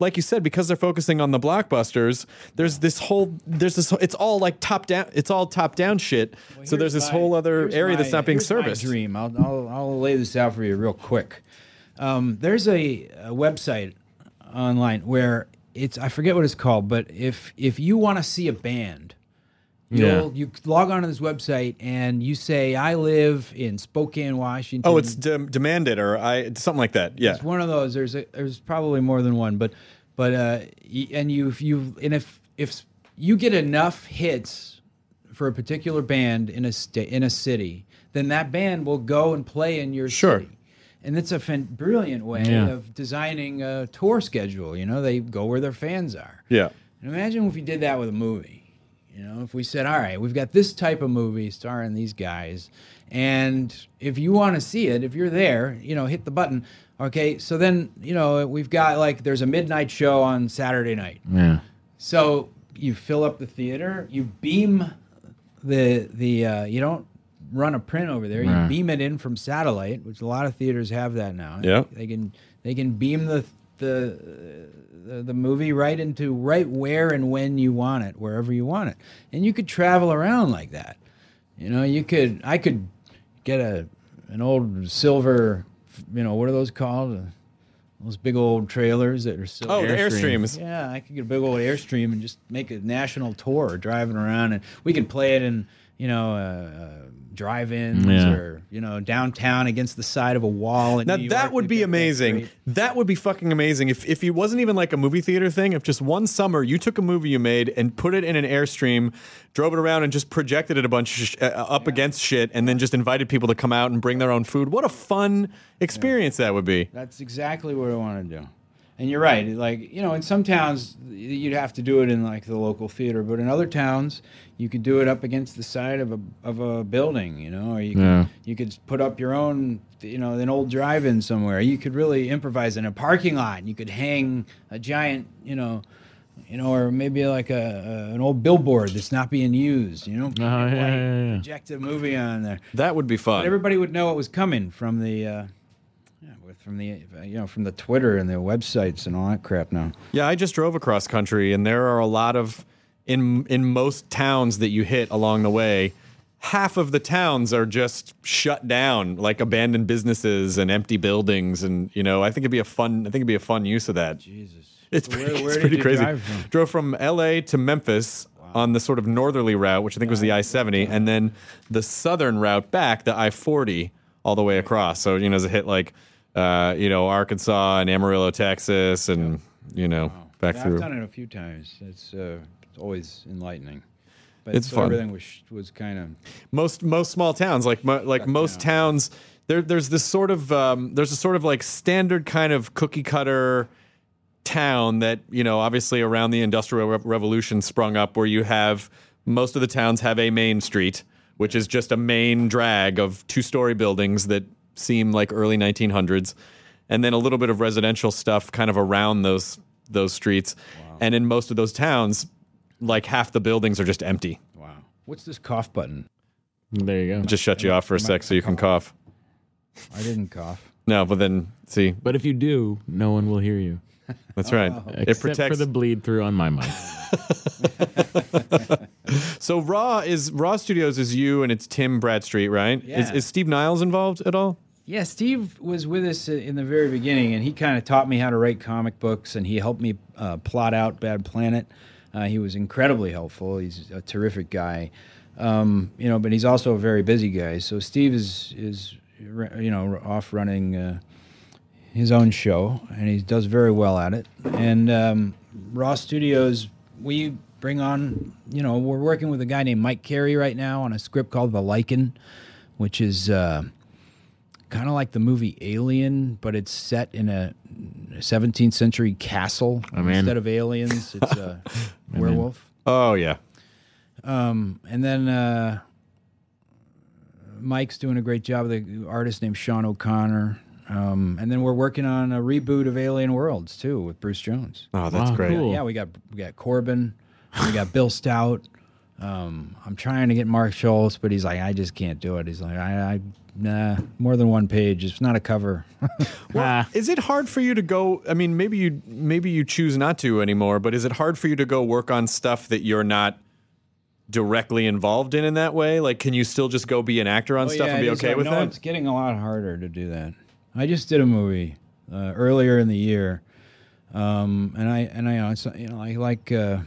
like you said, because they're focusing on the blockbusters, there's this whole there's this it's all like top down it's all top down shit. so there's this my- whole other area my- that's not being serviced. dream. I'll, I'll I'll lay this out for you real quick. Um, there's a, a website online where it's I forget what it's called, but if if you want to see a band, Yeah. you'll you log on to this website and you say I live in Spokane, Washington. Oh, it's de- demanded or I something like that. Yeah. It's one of those. There's a, there's probably more than one, but but uh, and you if you and if if you get enough hits for a particular band in a sta- in a city, then that band will go and play in your Sure. city. And it's a fan- brilliant way Yeah. of designing a tour schedule. You know, they go where their fans are. Yeah. And imagine if you did that with a movie. You know, if we said, all right, we've got this type of movie starring these guys, and if you want to see it, if you're there, you know, hit the button. Okay, so then, you know, we've got like there's a midnight show on Saturday night. Yeah. So you fill up the theater, you beam the the uh, you don't run a print over there. You Right. beam it in from satellite, which a lot of theaters have that now. Yeah. they can they can beam the the the, the movie right into right where and when you want it, wherever you want it, and you could travel around like that. You know, you could I could get a an old silver, you know, what are those called? Those big old trailers that are still Oh, the Airstream. airstreams. Yeah, I could get a big old airstream and just make a national tour driving around, and we could play it in you know uh, uh, drive-ins Yeah. or you know downtown against the side of a wall. In Now New that York. would be amazing. That would be fucking amazing if if it wasn't even like a movie theater thing. If just one summer you took a movie you made and put it in an airstream, drove it around and just projected it a bunch sh- uh, up against shit, and then just invited people to come out and bring their own food. What a fun experience that would be. That's exactly what I want to do. And you're right. Like you know, in some towns you'd have to do it in like the local theater, but in other towns you could do it up against the side of a of a building. You know, or you could, you could put up your own. You know, an old drive-in somewhere. You could really improvise in a parking lot. You could hang a giant. You know. You know, or maybe like a, a an old billboard that's not being used. You know, Oh, yeah, yeah, yeah. project a movie on there. That would be But fun. everybody would know it was coming from the, uh, yeah, with- from the, you know, from the Twitter and the websites and all that crap. Now, Yeah, I just drove across country, and there are a lot of in in most towns that you hit along the way. Half of the towns are just shut down, like abandoned businesses and empty buildings, and you know, I think it'd be a fun. I think it'd be a fun use of that. Jesus, It's pretty, where it's pretty crazy. from? Drove from L.A. to Memphis on the sort of northerly route, which I think was the I-70, and then the southern route back, the I-40, all the way across. So you know, as it hit like, uh, you know, Arkansas and Amarillo, Texas, and you know, back Yeah, through. I've done it a few times. It's, uh, it's always enlightening. But It's so fun. Everything was was kind of most most small towns like mo- like most towns there there's this sort of um, there's a sort of like standard kind of cookie cutter town that you know obviously around the industrial Re- revolution sprung up where you have most of the towns have a main street which is just a main drag of two story buildings that seem like early 1900s and then a little bit of residential stuff kind of around those those streets and in most of those towns like half the buildings are just empty wow. What's this cough button? There you go. just shut you off for a sec so you can cough. I didn't cough. No, but then see, but if you do, no one will hear you. that's right. Oh. It Except protects. for the bleed through on my mic. so Raw is Raw Studios is you and it's Tim Bradstreet, right? Is, Yeah. is Steve Niles involved at all? Yeah, Steve was with us uh, in the very beginning, and he kind of taught me how to write comic books, and he helped me uh, plot out Bad Planet. Uh, he was incredibly helpful. He's a terrific guy, um, you know. But he's also a very busy guy. So Steve is is you know off running uh, his own show, and he does very well at it. And um, Raw Studios, we bring on, you know, we're working with a guy named Mike Carey right now on a script called The Lichen, which is. Kind of like the movie Alien, but it's set in a 17th century castle I'm in. instead of aliens. It's a werewolf. Oh yeah. Um, and then uh, Mike's doing a great job. Of the artist named Sean O'Connor. Um, and then we're working on a reboot of Alien Worlds too with Bruce Jones. Oh, that's Wow, great. cool. Yeah, we got we got Corben, we got Bill Stout. Um, I'm trying to get Mark Schultz, but he's like, I just can't do it. He's like, I, I nah, more than one page. It's not a cover. Ah, Is it hard for you to go? I mean, maybe you maybe you choose not to anymore, but is it hard for you to go work on stuff that you're not directly involved in in that way? Like, can you still just go be an actor on Oh, stuff yeah, and be okay hard. with no, that? It's getting a lot harder to do that. I just did a movie uh, earlier in the year, um, and I and I you know, it's, you know like like uh,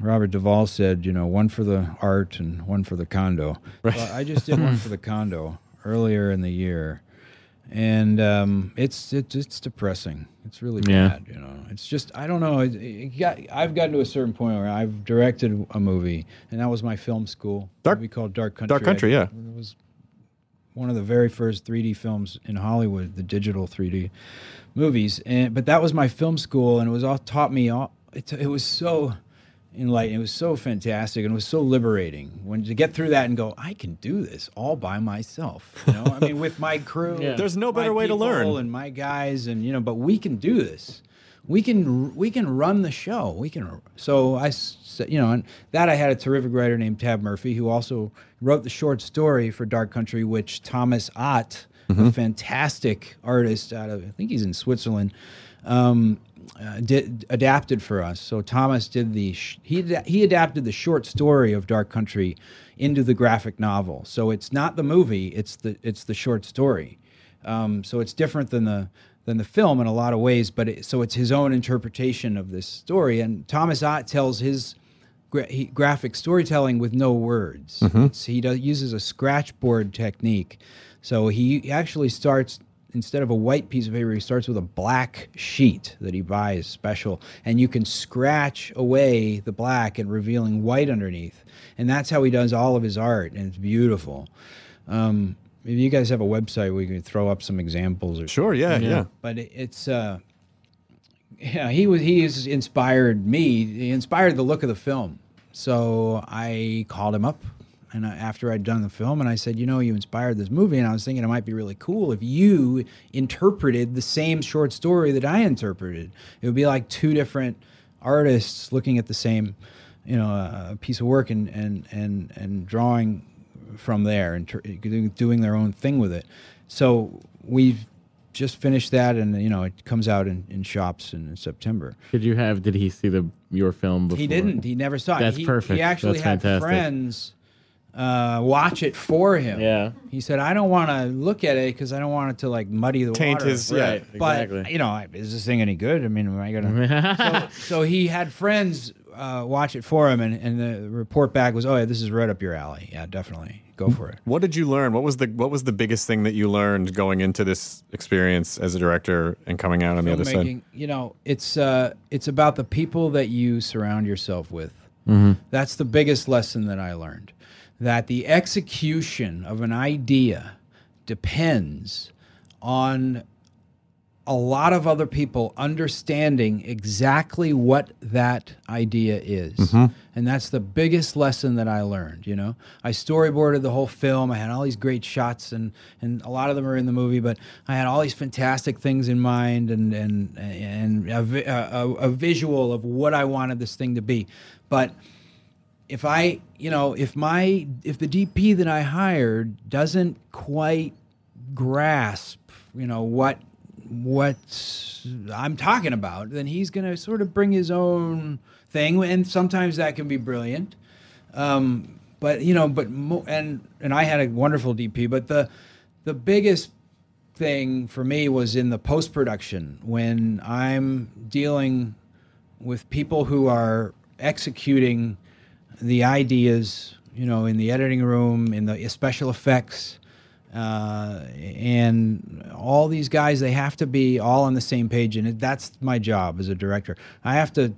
Robert Duvall said, you know, one for the art and one for the condo. Well, I just did one for the condo earlier in the year, and um, it's it, it's depressing. It's really Yeah. bad. You know, it's just I don't know. It, it got, I've gotten to a certain point where I've directed a movie, and that was my film school. Dark- movie called Dark Country. Dark Country, I- yeah. It was one of the very first 3D films in Hollywood, the digital 3D movies. And but that was my film school, and it was all taught me all. It, it was so enlightening. It was so fantastic, and it was so liberating when to get through that and go, I can do this all by myself. You know, I mean, with my crew. Yeah. There's no better way to learn. And my guys, and you know, but we can do this. We can we can run the show. We can. So I, s- you know, and that I had a terrific writer named Tab Murphy who also wrote the short story for Dark Country, which Thomas Ott, Mm-hmm. a fantastic artist out of I think he's in Switzerland. Um, uh, did adapted for us. So Thomas did the sh- he ad- he adapted the short story of Dark Country into the graphic novel. So it's not the movie; it's the it's the short story. Um, so it's different than the than the film in a lot of ways. But it, so it's his own interpretation of this story. And Thomas Ott tells his gra- he, graphic storytelling with no words. It's- he does, uses a scratchboard technique. So he actually starts instead of a white piece of paper, he starts with a black sheet that he buys special, and you can scratch away the black and revealing white underneath. And that's how he does all of his art, and it's beautiful. Um, if you guys have a website, we can throw up some examples or Sure, yeah, yeah. Yeah. but it's uh, Yeah, he was. He has inspired me. He inspired the look of the film. So I called him up, and I, after I'd done the film, and I said, you know, you inspired this movie, and I was thinking it might be really cool if you interpreted the same short story that I interpreted. It would be like two different artists looking at the same, you know, uh, piece of work and and and and drawing from there and ter- doing- their own thing with it. So we've just finished that, and you know, it comes out in, in shops in, in September. Did you have? Did he see the your film before? He didn't. He never saw it. That's he, perfect. He actually That's had fantastic. friends uh, watch it for him. Yeah. He said, "I don't want to look at it because I don't want it to like muddy the Taint water." his- yeah, Right. But exactly. you know, is this thing any good? I mean, am I gonna? so, so he had friends uh, watch it for him, and, and the report back was, "Oh yeah, this is right up your alley. Yeah, definitely, go for it." What did you learn? What was the what was the biggest thing that you learned going into this experience as a director and coming out on the other side? filmmaking, you know, it's uh, it's about the people that you surround yourself with. That's the biggest lesson that I learned. That the execution of an idea depends on a lot of other people understanding exactly what that idea is. Mm-hmm. And that's the biggest lesson that I learned, you know. I storyboarded the whole film. I had all these great shots and and a lot of them are in the movie, but I had all these fantastic things in mind and and and a, a, a, a visual of what I wanted this thing to be. But if I, you know, if my if the DP that I hired doesn't quite grasp, you know, what what I'm talking about, then he's going to sort of bring his own thing, and sometimes that can be brilliant. Um, but you know, but mo- and and I had a wonderful DP, but the the biggest thing for me was in the post production when I'm dealing with people who are executing the ideas, you know, in the editing room, in the special effects, uh, and all these guys, they have to be all on the same page, and that's my job as a director. I have to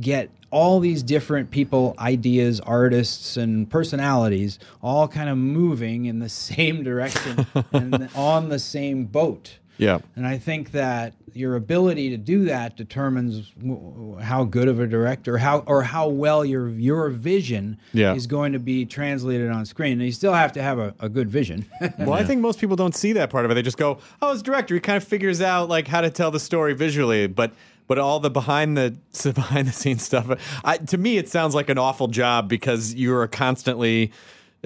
get all these different people, ideas, artists, and personalities all kind of moving in the same direction and on the same boat. Yeah. And I think that your ability to do that determines w- how good of a director, how or how well your your vision Yeah. is going to be translated on screen. And you still have to have a, a good vision. Well, I think most people don't see that part of it. They just go, "Oh, as director, he kind of figures out like how to tell the story visually." But but all the behind the behind the scenes stuff, I, to me, it sounds like an awful job because you're constantly.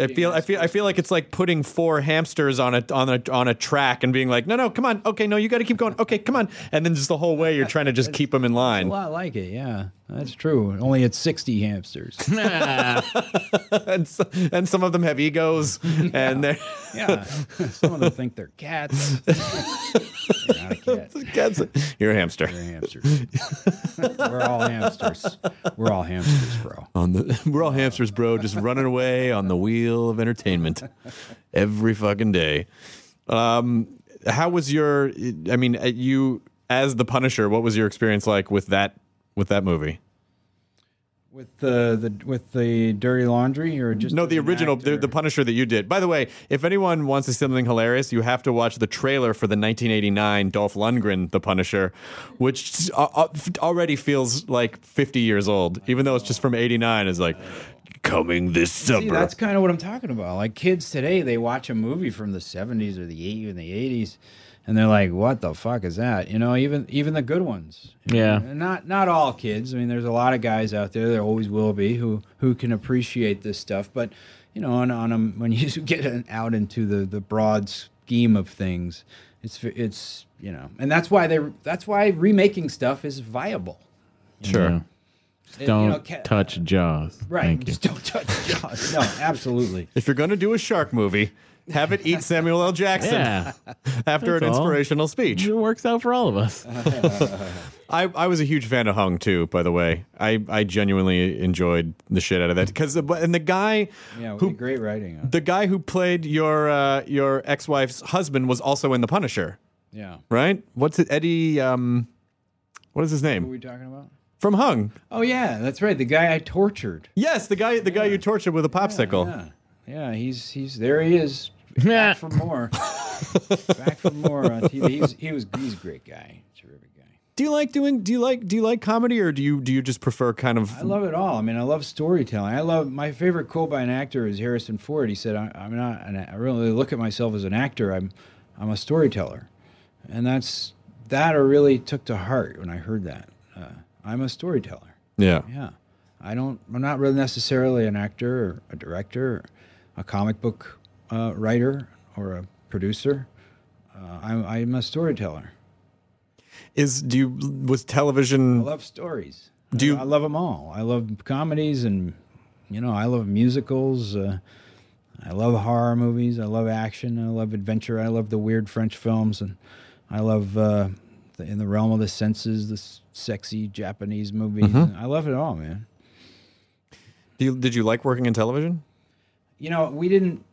I feel I feel I feel like it's like putting four hamsters on a on a on a track and being like, no, no, come on, okay, no, you got to keep going, okay, come on, and then just the whole way you're trying to just keep them in line. a line. lot like it, yeah. That's true. Only it's sixty hamsters. and, so, and some of them have egos, and they're yeah. Some of them think they're cats. You're not a cat. cats. You're a hamster. They're hamsters. We're all hamsters. We're all hamsters, bro. on the we're all hamsters, bro, just running away on the wheel of entertainment every fucking day. Um, how was your? I mean, uh, you as the Punisher, what was your experience like with that with that movie? With the, the with the dirty laundry or just No, the original, the, the Punisher that you did. By the way, if anyone wants to see something hilarious, you have to watch the trailer for the 1989 Dolph Lundgren, The Punisher, which already feels like 50 years old, even though it's just from 89. Is like coming this summer. See, that's kind of what I'm talking about. Like kids today, they watch a movie from the 70s or the 80s and the 80s, and they're like, "What the fuck is that?" You know, even even the good ones. Yeah. know? And not not all kids. I mean, there's a lot of guys out there. There always will be who who can appreciate this stuff. But you know, on on 'em- when you get in- out into the the broad scheme of things, it's it's you know, and that's why they that's why remaking stuff is viable. sure. Yeah. It- you Don't know, ca- touch Jaws. Right. Thank you. Just don't touch Jaws. No, absolutely. If you're going to do a shark movie, have it eat Samuel L. Jackson Yeah, after an That's all. inspirational speech. it works out for all of us. I, I was a huge fan of Hung too. By the way, I, I genuinely enjoyed the shit out of that because and the guy Yeah, who great writing. on it. the guy who played your uh, your ex wife's husband was also in The Punisher, Yeah. right? What's it? Eddie. Um, what is his Who are name we talking about? from Hung? Oh yeah, that's right. The guy I tortured. Yes, the guy the guy you tortured with a popsicle. Yeah, yeah. He's he's there. He is back for more. back for more on TV. He's, he was he's a great guy, terrific guy. Do you like doing? Do you like? Do you like comedy, or do you do you just prefer kind of? I love it all. I mean, I love storytelling. I love my favorite quote by an actor is Harrison Ford. He said, I, "I'm not. An, I really look at myself as an actor. I'm, I'm a storyteller," and that's that. I really took to heart when I heard that. Uh, I'm a storyteller. yeah. Yeah, I don't. I'm not really necessarily an actor or a director, or a comic book uh, writer or a producer. Uh, I'm, I'm a storyteller. Is do you was television? I love stories. Do you- I love them all. I love comedies and you know I love musicals. Uh, I love horror movies. I love action. I love adventure. I love the weird French films, and I love uh, the, in the realm of the senses, the s- sexy Japanese movies. Mm-hmm. I love it all, man. Do you, did you like working in television? You know, we didn't.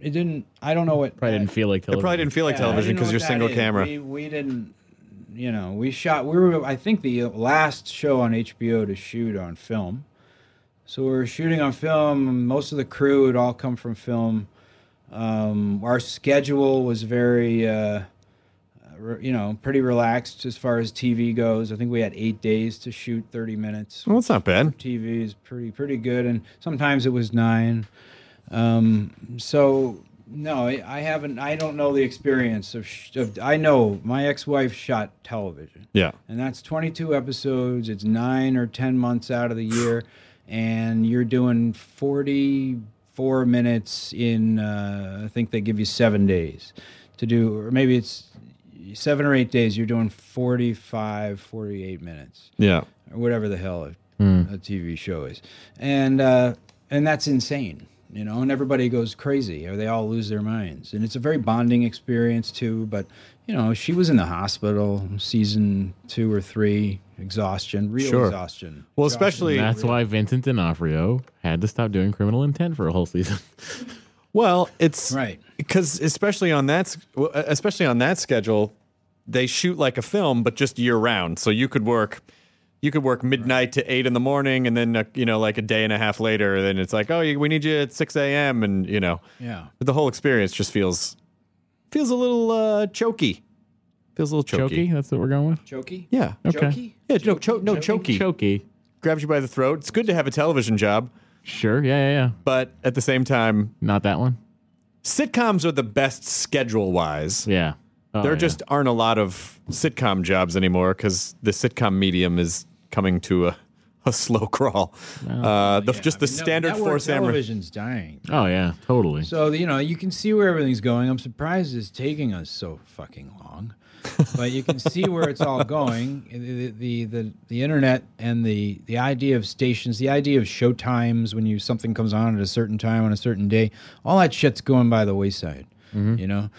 It didn't. I don't know what. Probably didn't feel like It probably didn't feel like Yeah, television because you're single that is. camera. We, we didn't, you know, we shot. We were, I think, the last show on HBO to shoot on film. So we were shooting on film. Most of the crew had all come from film. Um, our schedule was very, uh, re- you know, pretty relaxed as far as TV goes. I think we had eight days to shoot 30 minutes. well, that's not bad. TV is pretty pretty good, and sometimes it was nine. Um, so no, I, I haven't. I don't know the experience of, sh- of. I know my ex-wife shot television, Yeah. and that's 22 episodes. It's nine or 10 months out of the year, and you're doing 44 minutes in. Uh, I think they give you seven days to do, or maybe it's seven or eight days. You're doing 45, 48 minutes Yeah. or whatever the hell a, a TV show is, and uh, and that's insane, you know. And everybody goes crazy, or they all lose their minds, and it's a very bonding experience too. But you know, she was in the hospital, season two or three, exhaustion, real Sure. exhaustion. Well, Exhaustion. especially That's why Vincent D'Onofrio had to stop doing Criminal Intent for a whole season. well, it's Right. because especially on that s- well, especially on that schedule, they shoot like a film, but just year round. So you could work. You could work midnight to eight in the morning, and then uh, you know, like a day and a half later, then it's like, oh, we need you at six a.m. and you know, Yeah. the whole experience just feels feels a little uh, choky. Feels a little choky. Chokey? That's what we're going with? Chokey. Yeah. Okay. Chokey. Yeah. No. Cho- no. Choky. Chokey. Grabs you by the throat. It's good to have a television job, Sure. Yeah, yeah, yeah. but at the same time, Not that one. sitcoms are the best schedule wise. Yeah. Oh, there yeah. just aren't a lot of sitcom jobs anymore because the sitcom medium is coming to a, a slow crawl. uh, the, just the No, standard network four samurai. television's dying. Oh yeah, totally. So you know you can see where everything's going. I'm surprised it's taking us so fucking long, but you can see where it's all going. The, the the the internet and the the idea of stations, the idea of show times when you something comes on at a certain time on a certain day, all that shit's going by the wayside. You know.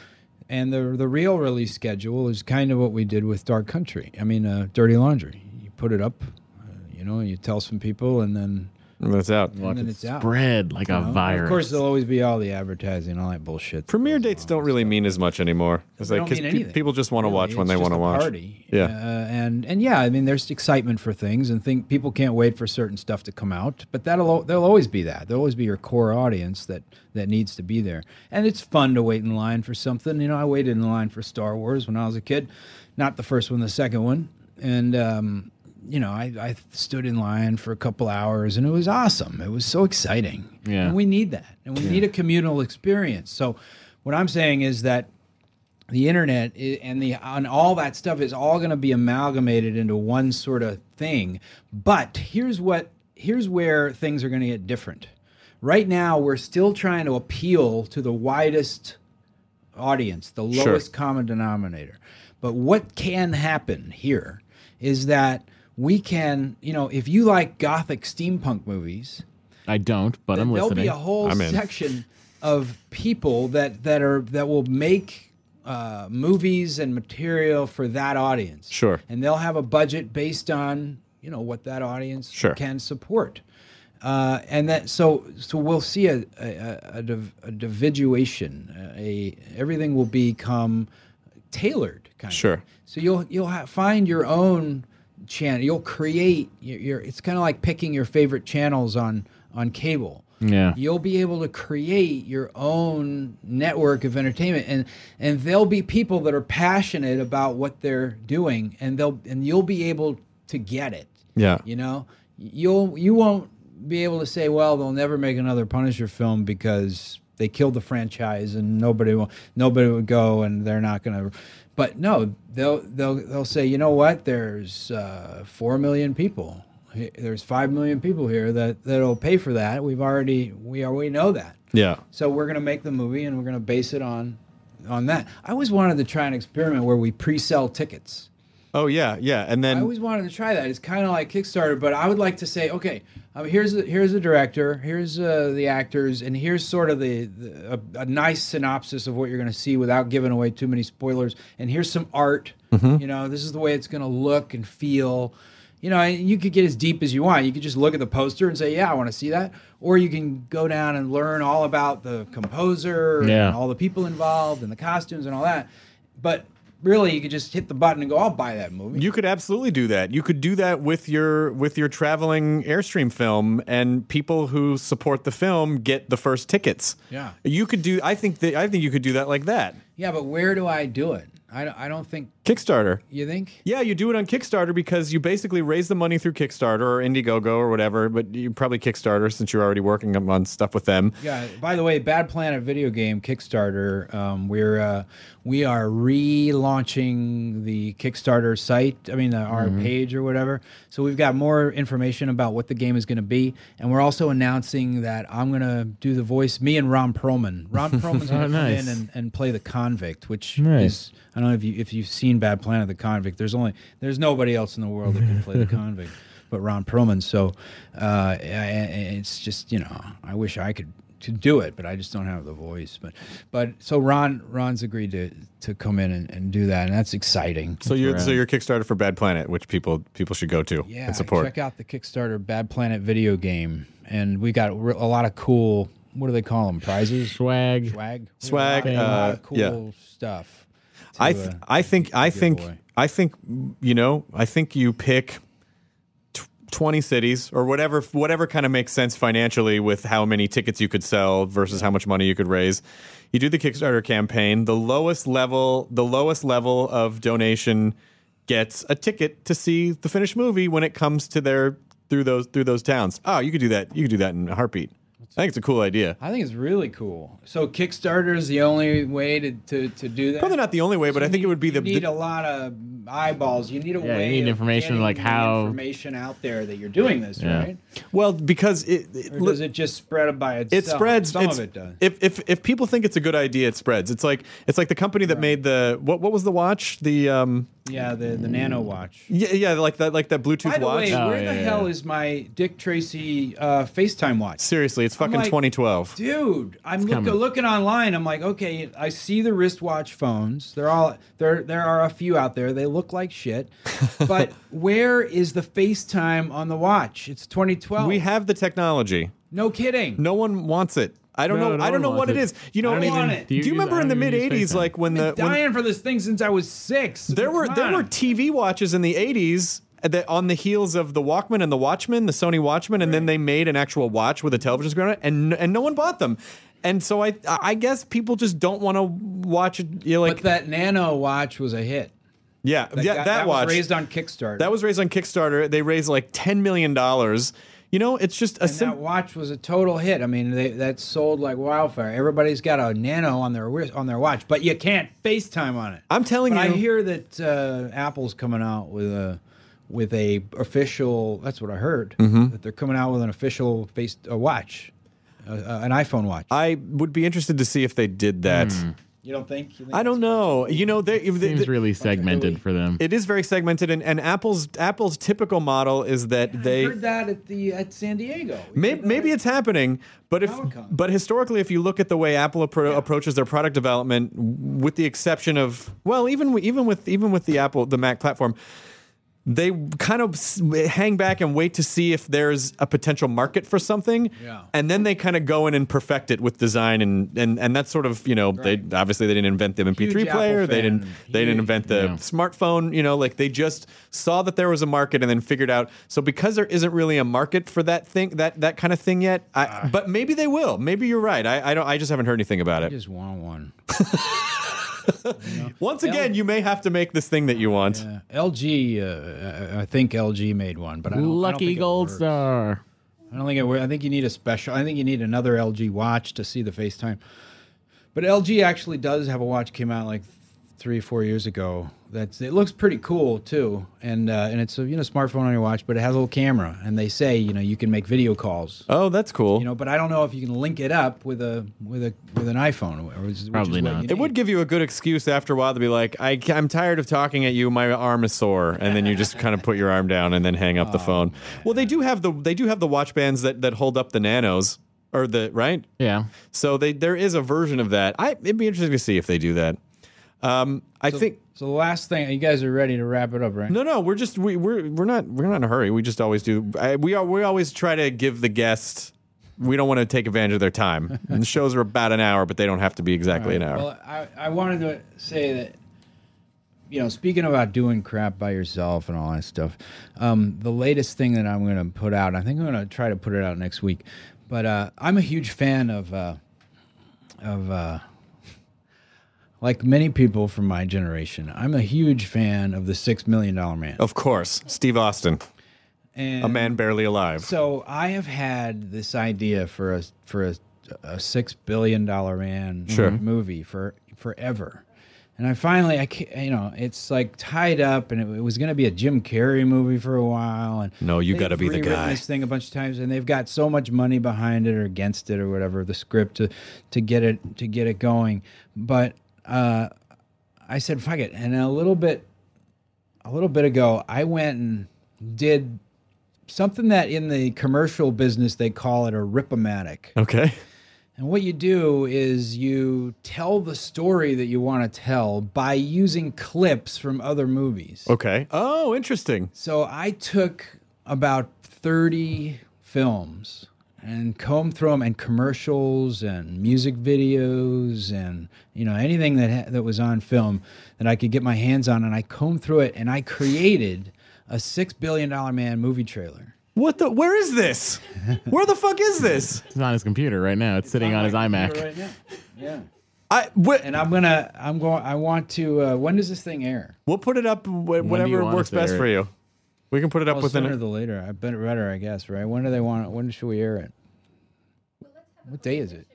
And the the real release schedule is kind of what we did with Dark Country. I mean, uh, Dirty Laundry. You put it up, uh, you know, you tell some people, and then That's out. and then it's out. Spread like a know? virus. Of course, there'll always be all the advertising all that bullshit. Premiere dates don't really stuff. mean as much anymore. It's They like don't because mean anything, people just want to really. watch when It's they just want to a watch. Party. Yeah. Uh, and and yeah, I mean, there's excitement for things, and think people can't wait for certain stuff to come out. But that'll al- there'll always be that. There'll always be your core audience that that needs to be there, and it's fun to wait in line for something. You know, I waited in line for Star Wars when I was a kid, not the first one, the second one, and. um you know, I, I stood in line for a couple hours and it was awesome. It was so exciting. Yeah. And we need that. And we need a communal experience. So, what I'm saying is that the internet and the and all that stuff is all going to be amalgamated into one sort of thing but here's what here's where things are going to get different right now we're still trying to appeal to the widest audience the Sure. lowest common denominator but what can happen here is that we can you know if you like gothic steampunk movies I don't, but I'm there'll listening. be a whole I'm in. section of people that that are that will make uh, movies and material for that audience. Sure. and they'll have a budget based on you know what that audience Sure. can support. Uh, and that so so we'll see a a, a, a, div, a dividuation. A everything will become tailored kind of. Sure. of. So you'll you'll ha- find your own channel. You'll create your. your it's kind of like picking your favorite channels on on cable. Yeah. you'll be able to create your own network of entertainment and and there'll be people that are passionate about what they're doing and they'll and you'll be able to get it Yeah. you know you'll you won't be able to say well they'll never make another punisher film because they killed the franchise and nobody will nobody would go and they're not going to but no they'll they'll they'll say you know what? There's uh, 4 million people. There's 5 million people here that that'll pay for that. We've already we are we know that. Yeah. so we're going to make the movie and we're going to base it on on that. I always wanted to try an experiment where we pre-sell tickets Oh yeah, yeah. And then I always wanted to try that. It's kind of like Kickstarter, but I would like to say, okay, um, here's the, here's the director, here's uh, the actors, and here's sort of the, the a, a nice synopsis of what you're going to see without giving away too many spoilers. And here's some art. You know, this is the way it's going to look and feel. You know, and you could get as deep as you want. You could just look at the poster and say, "Yeah, I want to see that," or you can go down and learn all about the composer Yeah. and all the people involved and the costumes and all that. But really, you could just hit the button and go, "I'll buy that movie." You could absolutely do that. You could do that with your with your traveling airstream film, and people who support the film get the first tickets. Yeah. you could do. I think that I think you could do that like that. Yeah, but where do I do it? I I don't think. Kickstarter. You think? Yeah, you do it on Kickstarter because you basically raise the money through Kickstarter or Indiegogo or whatever, but you probably Kickstarter since you're already working on- stuff with them. Yeah. By the way, Bad Planet video game Kickstarter. Um, we're uh, we are relaunching the Kickstarter site. I mean, the, our page or whatever. So we've got more information about what the game is going to be, and we're also announcing that I'm going to do the voice. Me and Ron Perlman. Ron Perlman's going to Oh, come nice. in and, and play the convict, which Nice. is I don't know if you if you've seen Bad Planet the Convict. There's only there's nobody else in the world that can play the convict but Ron Perlman. So uh, I- I- it's just you know I wish I could to do it, but I just don't have the voice. But but so Ron Ron's agreed to to come in and, and do that, and that's exciting. So you're so you're Kickstarter for Bad Planet, which people people should go to yeah, and support. check out the Kickstarter Bad Planet video game, and we got a lot of cool. What do they call them? Prizes, Swag. swag, Swag, a lot, a lot uh, cool yeah. stuff. To, I th- uh, I think I think away. I think you know I think you pick tw- 20 cities or whatever whatever kind of makes sense financially with how many tickets you could sell versus how much money you could raise. You do the Kickstarter campaign. The lowest level the lowest level of donation gets a ticket to see the finished movie when it comes to their through those through those towns. Oh, you could do that. You could do that in a heartbeat. I think it's a cool idea. I think it's really cool. So Kickstarter is the only way to, to, to do that. Probably not the only way, but I think it would be the, you need the a lot of eyeballs. You need a Yeah, you need of information like how- information out there that you're doing this, Yeah. right? well because it, it Or does it just spread by itself? it spreads. Some it's- of it does. If if if people think it's a good idea, it spreads. It's like it's like the company that made the what what was the watch? The um yeah, the the Nano watch. yeah yeah like that like that Bluetooth By the watch. way, Oh, where yeah, the yeah, hell yeah. is my Dick Tracy uh, FaceTime watch? Seriously, it's fucking like, 2012. Dude, I'm look, coming. looking online. I'm like, okay, I see the wristwatch phones. They're all there. There are a few out there. They look like shit. but where is the FaceTime on the watch? It's 2012. We have the technology. no kidding. No one wants it. I don't No, know. no I don't know what it wants You know, I don't even- do, do you, you remember in the mid '80s, like when the I've when, dying for this thing since I was six. there were Come there were TV watches in the '80s that on the heels of the Walkman and the Watchman, the Sony Watchman, and then they made an actual watch with a television screen on it, and and no one bought them. And so I I guess people just don't want to watch it. You know, like But that Nano watch was a hit. yeah, That, yeah, got- that, watch was raised on Kickstarter. that was raised on Kickstarter. They raised like ten million dollars. You know, it's just a and sim- that watch was a total hit. I mean, they, that sold like wildfire. Everybody's got a Nano on their on their watch, but you can't FaceTime on it. I'm telling But I hear that uh, Apple's coming out with a with a official. That's what I heard. Mm-hmm. That they're coming out with an official face a watch, uh, uh, an iPhone watch. I would be interested to see if they did that. You don't think? You think I don't know. You know, they, they, Seems they- really segmented for them. it is very segmented, and, and Apple's Apple's typical model is that I they heard that at the at San Diego. We Maybe, maybe it's happening, but if Comic-Con. but historically, if you look at the way Apple appro- approaches their product development, with the exception of well, even even with even with the Apple the Mac platform, they kind of hang back and wait to see if there's a potential market for something, Yeah. and then they kind of go in and perfect it with design and and and that's sort of you know they obviously they didn't invent the MP3 Huge player, they didn't they didn't invent the Yeah. smartphone, you know, like they just saw that there was a market and then figured out. So because there isn't really a market for that thing that that kind of thing yet. I, ah. but maybe they will. Maybe you're right. I, I don't. I just haven't heard anything about I it. just want one. Once again, you may have to make this thing that you want. Yeah. LG, uh, I think LG made one, but I don't, I don't Lucky think it Gold works. Star. I don't think it. wor- I think you need a special. I think you need another LG watch to see the FaceTime. But LG actually does have a watch came out like three, four years ago. That's it looks pretty cool too, and uh, and it's a you know smartphone on your watch, but it has a little camera, and they say you know you can make video calls. Oh, that's cool. You know, but I don't know if you can link it up with a with a with an iPhone. Or which is Probably what not. It would give you a good excuse after a while to be like, I, am tired of talking at you. My arm is sore, and then you just kind of put your arm down and then hang up the phone. Well, they do have the they do have the watch bands that, that hold up the nanos or the right. Yeah. So they there is a version of that. I it'd be interesting to see if they do that. Um, I think So the last thing, you guys are ready to wrap it up, right? no, no. We're just we we're we're not we're not in a hurry. We just always do. I, we are we always try to give the guest. We don't want to take advantage of their time. And the shows are about an hour, but they don't have to be exactly an hour. Well, I, I wanted to say that, you know, speaking about doing crap by yourself and all that stuff, um, the latest thing that I'm going to put out, I think I'm going to try to put it out next week, but uh, I'm a huge fan of, uh, of, uh, like many people from my generation, I'm a huge fan of the Six Million Dollar Man. of course, Steve Austin, and a man barely alive. So I have had this idea for a for a, a six billion dollar man Sure. movie for forever, and I finally I you know it's like tied up, and it, it was going to be a Jim Carrey movie for a while, and No, you they've gotta be the guy. This thing a bunch of times, and they've got so much money behind it or against it or whatever the script to to get it to get it going, but uh, I said fuck it, and a little bit a little bit ago I went and did something that in the commercial business they call it a ripomatic. Okay. And what you do is you tell the story that you want to tell by using clips from other movies. Okay. Oh, interesting. So I took about 30 films and combed through them and commercials and music videos and you know anything that ha- that was on film that I could get my hands on and I combed through it and I created a 6 billion dollar man movie trailer. What the? Where is this? Where the fuck is this? It's on his computer right now. It's sitting on his iMac. Right now. Yeah. I wh- And I'm going to I'm going I want to uh, when does this thing air? we'll put it up wh- whatever want works best air for you. We can put it up Well, within. sooner A, the later. I bet better, I guess, right? When do they want it? When should we air it? What day is it?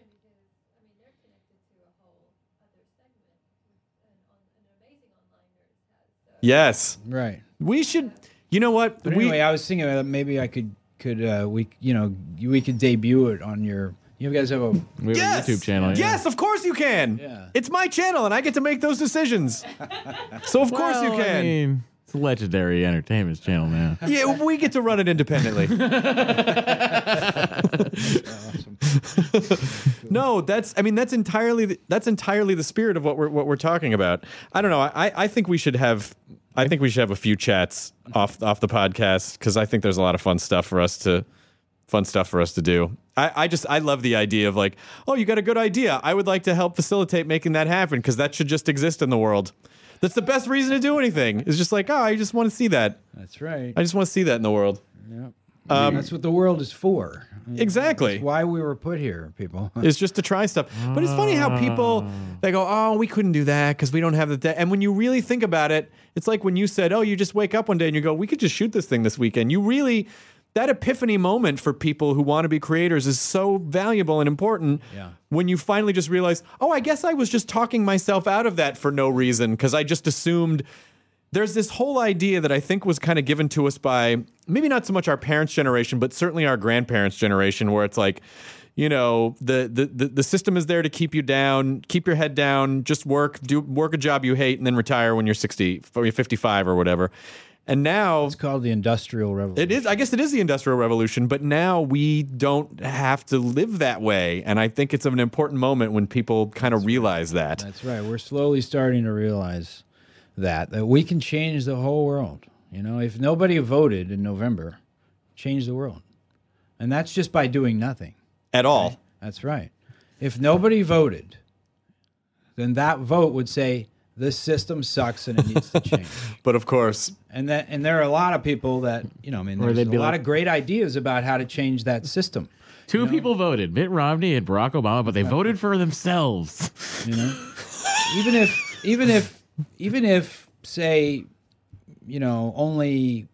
yes, Right. we should. You know what? But we anyway, I was thinking that maybe I could could uh, we you know we could debut it on your. You guys have a We have yes, a YouTube channel. yeah. Yes, of course you can. Yeah. It's my channel, and I get to make those decisions. so of course you Well, I can. mean, it's a legendary entertainment channel now. yeah, we get to run it independently. no, that's. I mean, that's entirely. The, that's entirely the spirit of what we're what we're talking about. I don't know. I I think we should have. I think we should have a few chats off off the podcast because I think there's a lot of fun stuff for us to fun stuff for us to do. I, I just I love the idea of like, oh, you got a good idea. I would like to help facilitate making that happen because that should just exist in the world. That's the best reason to do anything. It's just like, oh, I just want to see that. That's right. I just want to see that in the world. Um, That's what the world is for. Exactly. That's why we were put here, people. is just to try stuff. But it's funny how people they go, "Oh, we couldn't do that because we don't have the." De-. And when you really think about it, it's like when you said, "Oh, you just wake up one day and you go, we could just shoot this thing this weekend." You really that epiphany moment for people who want to be creators is so valuable and important. Yeah. When you finally just realize, "Oh, I guess I was just talking myself out of that for no reason because I just assumed." There's this whole idea that I think was kind of given to us by maybe not so much our parents' generation, but certainly our grandparents' generation, where it's like, you know, the, the the the system is there to keep you down, keep your head down, just work, do work a job you hate, and then retire when you're 60 or you're 55 or whatever. And now It's called the Industrial Revolution. it is. I guess it is the Industrial Revolution, but now we don't have to live that way. And I think it's an important moment when people kind of realize that. That's right. We're slowly starting to realize that that we can change the whole world. You know, if nobody voted in November, change the world. And that's just by doing nothing. At all. That's right. If nobody voted, then that vote would say this system sucks and it needs to change. But of course, and that and there are a lot of people that you know, I mean, there's a they'd lot like- of great ideas about how to change that system. Two people voted, Mitt Romney and Barack Obama, but they voted for themselves. You know, even if even if even if say, you know, only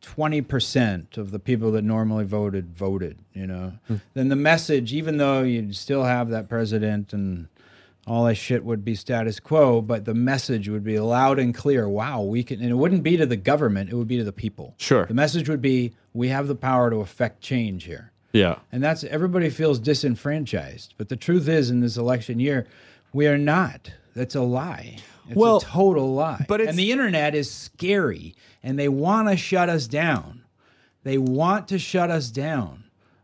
twenty percent of the people that normally voted voted, you know, then the message, even though you'd still have that president and all that shit would be status quo, but the message would be loud and clear. Wow, we can, and it wouldn't be to the government; it would be to the people. Sure. the message would be, we have the power to affect change here. yeah. And that's everybody feels disenfranchised. But the truth is, in this election year, we are not. That's a lie. It's Well, a total lie. but it's- and the internet is scary, and they want to shut us down. They want to shut us down.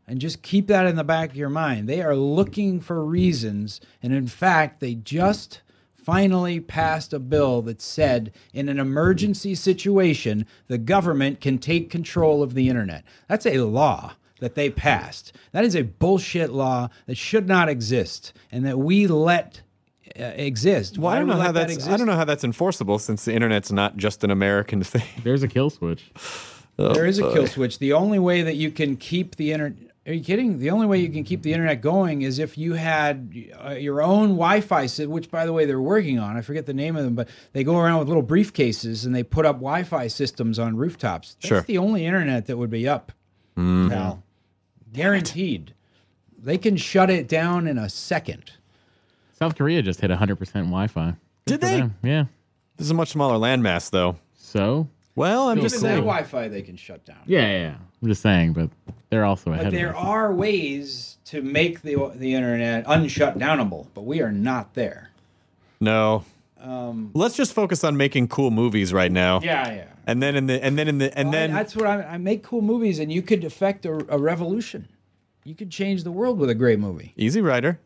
And just keep that in the back of your mind. They are looking for reasons. And in fact, they just finally passed a bill that said in an emergency situation, the government can take control of the internet. That's a law that they passed. That is a bullshit law that should not exist and that we let uh, exist. Well, I Why don't know how let that that's I don't know how that's enforceable since the internet's not just an American thing. There's a kill switch. there is a kill switch. The only way that you can keep the internet. Are you kidding? The only way you can keep the internet going is if you had uh, your own Wi-Fi, sy- which, by the way, they're working on. I forget the name of them, but they go around with little briefcases and they put up Wi-Fi systems on rooftops. That's Sure. the only internet that would be up. now, Guaranteed. They can shut it down in a second. South Korea just hit 100% Wi-Fi. Did they? them. Yeah. This is a much smaller landmass, though. So, Well, I'm Even just Even their saying. Wi-Fi they can shut down. yeah, yeah, yeah. I'm just saying, but they're also ahead But there of us. are ways to make the the internet unshutdownable, but we are not there. No. Um, Let's just focus on making cool movies right now. Yeah, yeah. And then in the and then in the and Well, I- then that's what I, I make cool movies, and you could affect a, a revolution. You could change the world with a great movie. Easy Rider.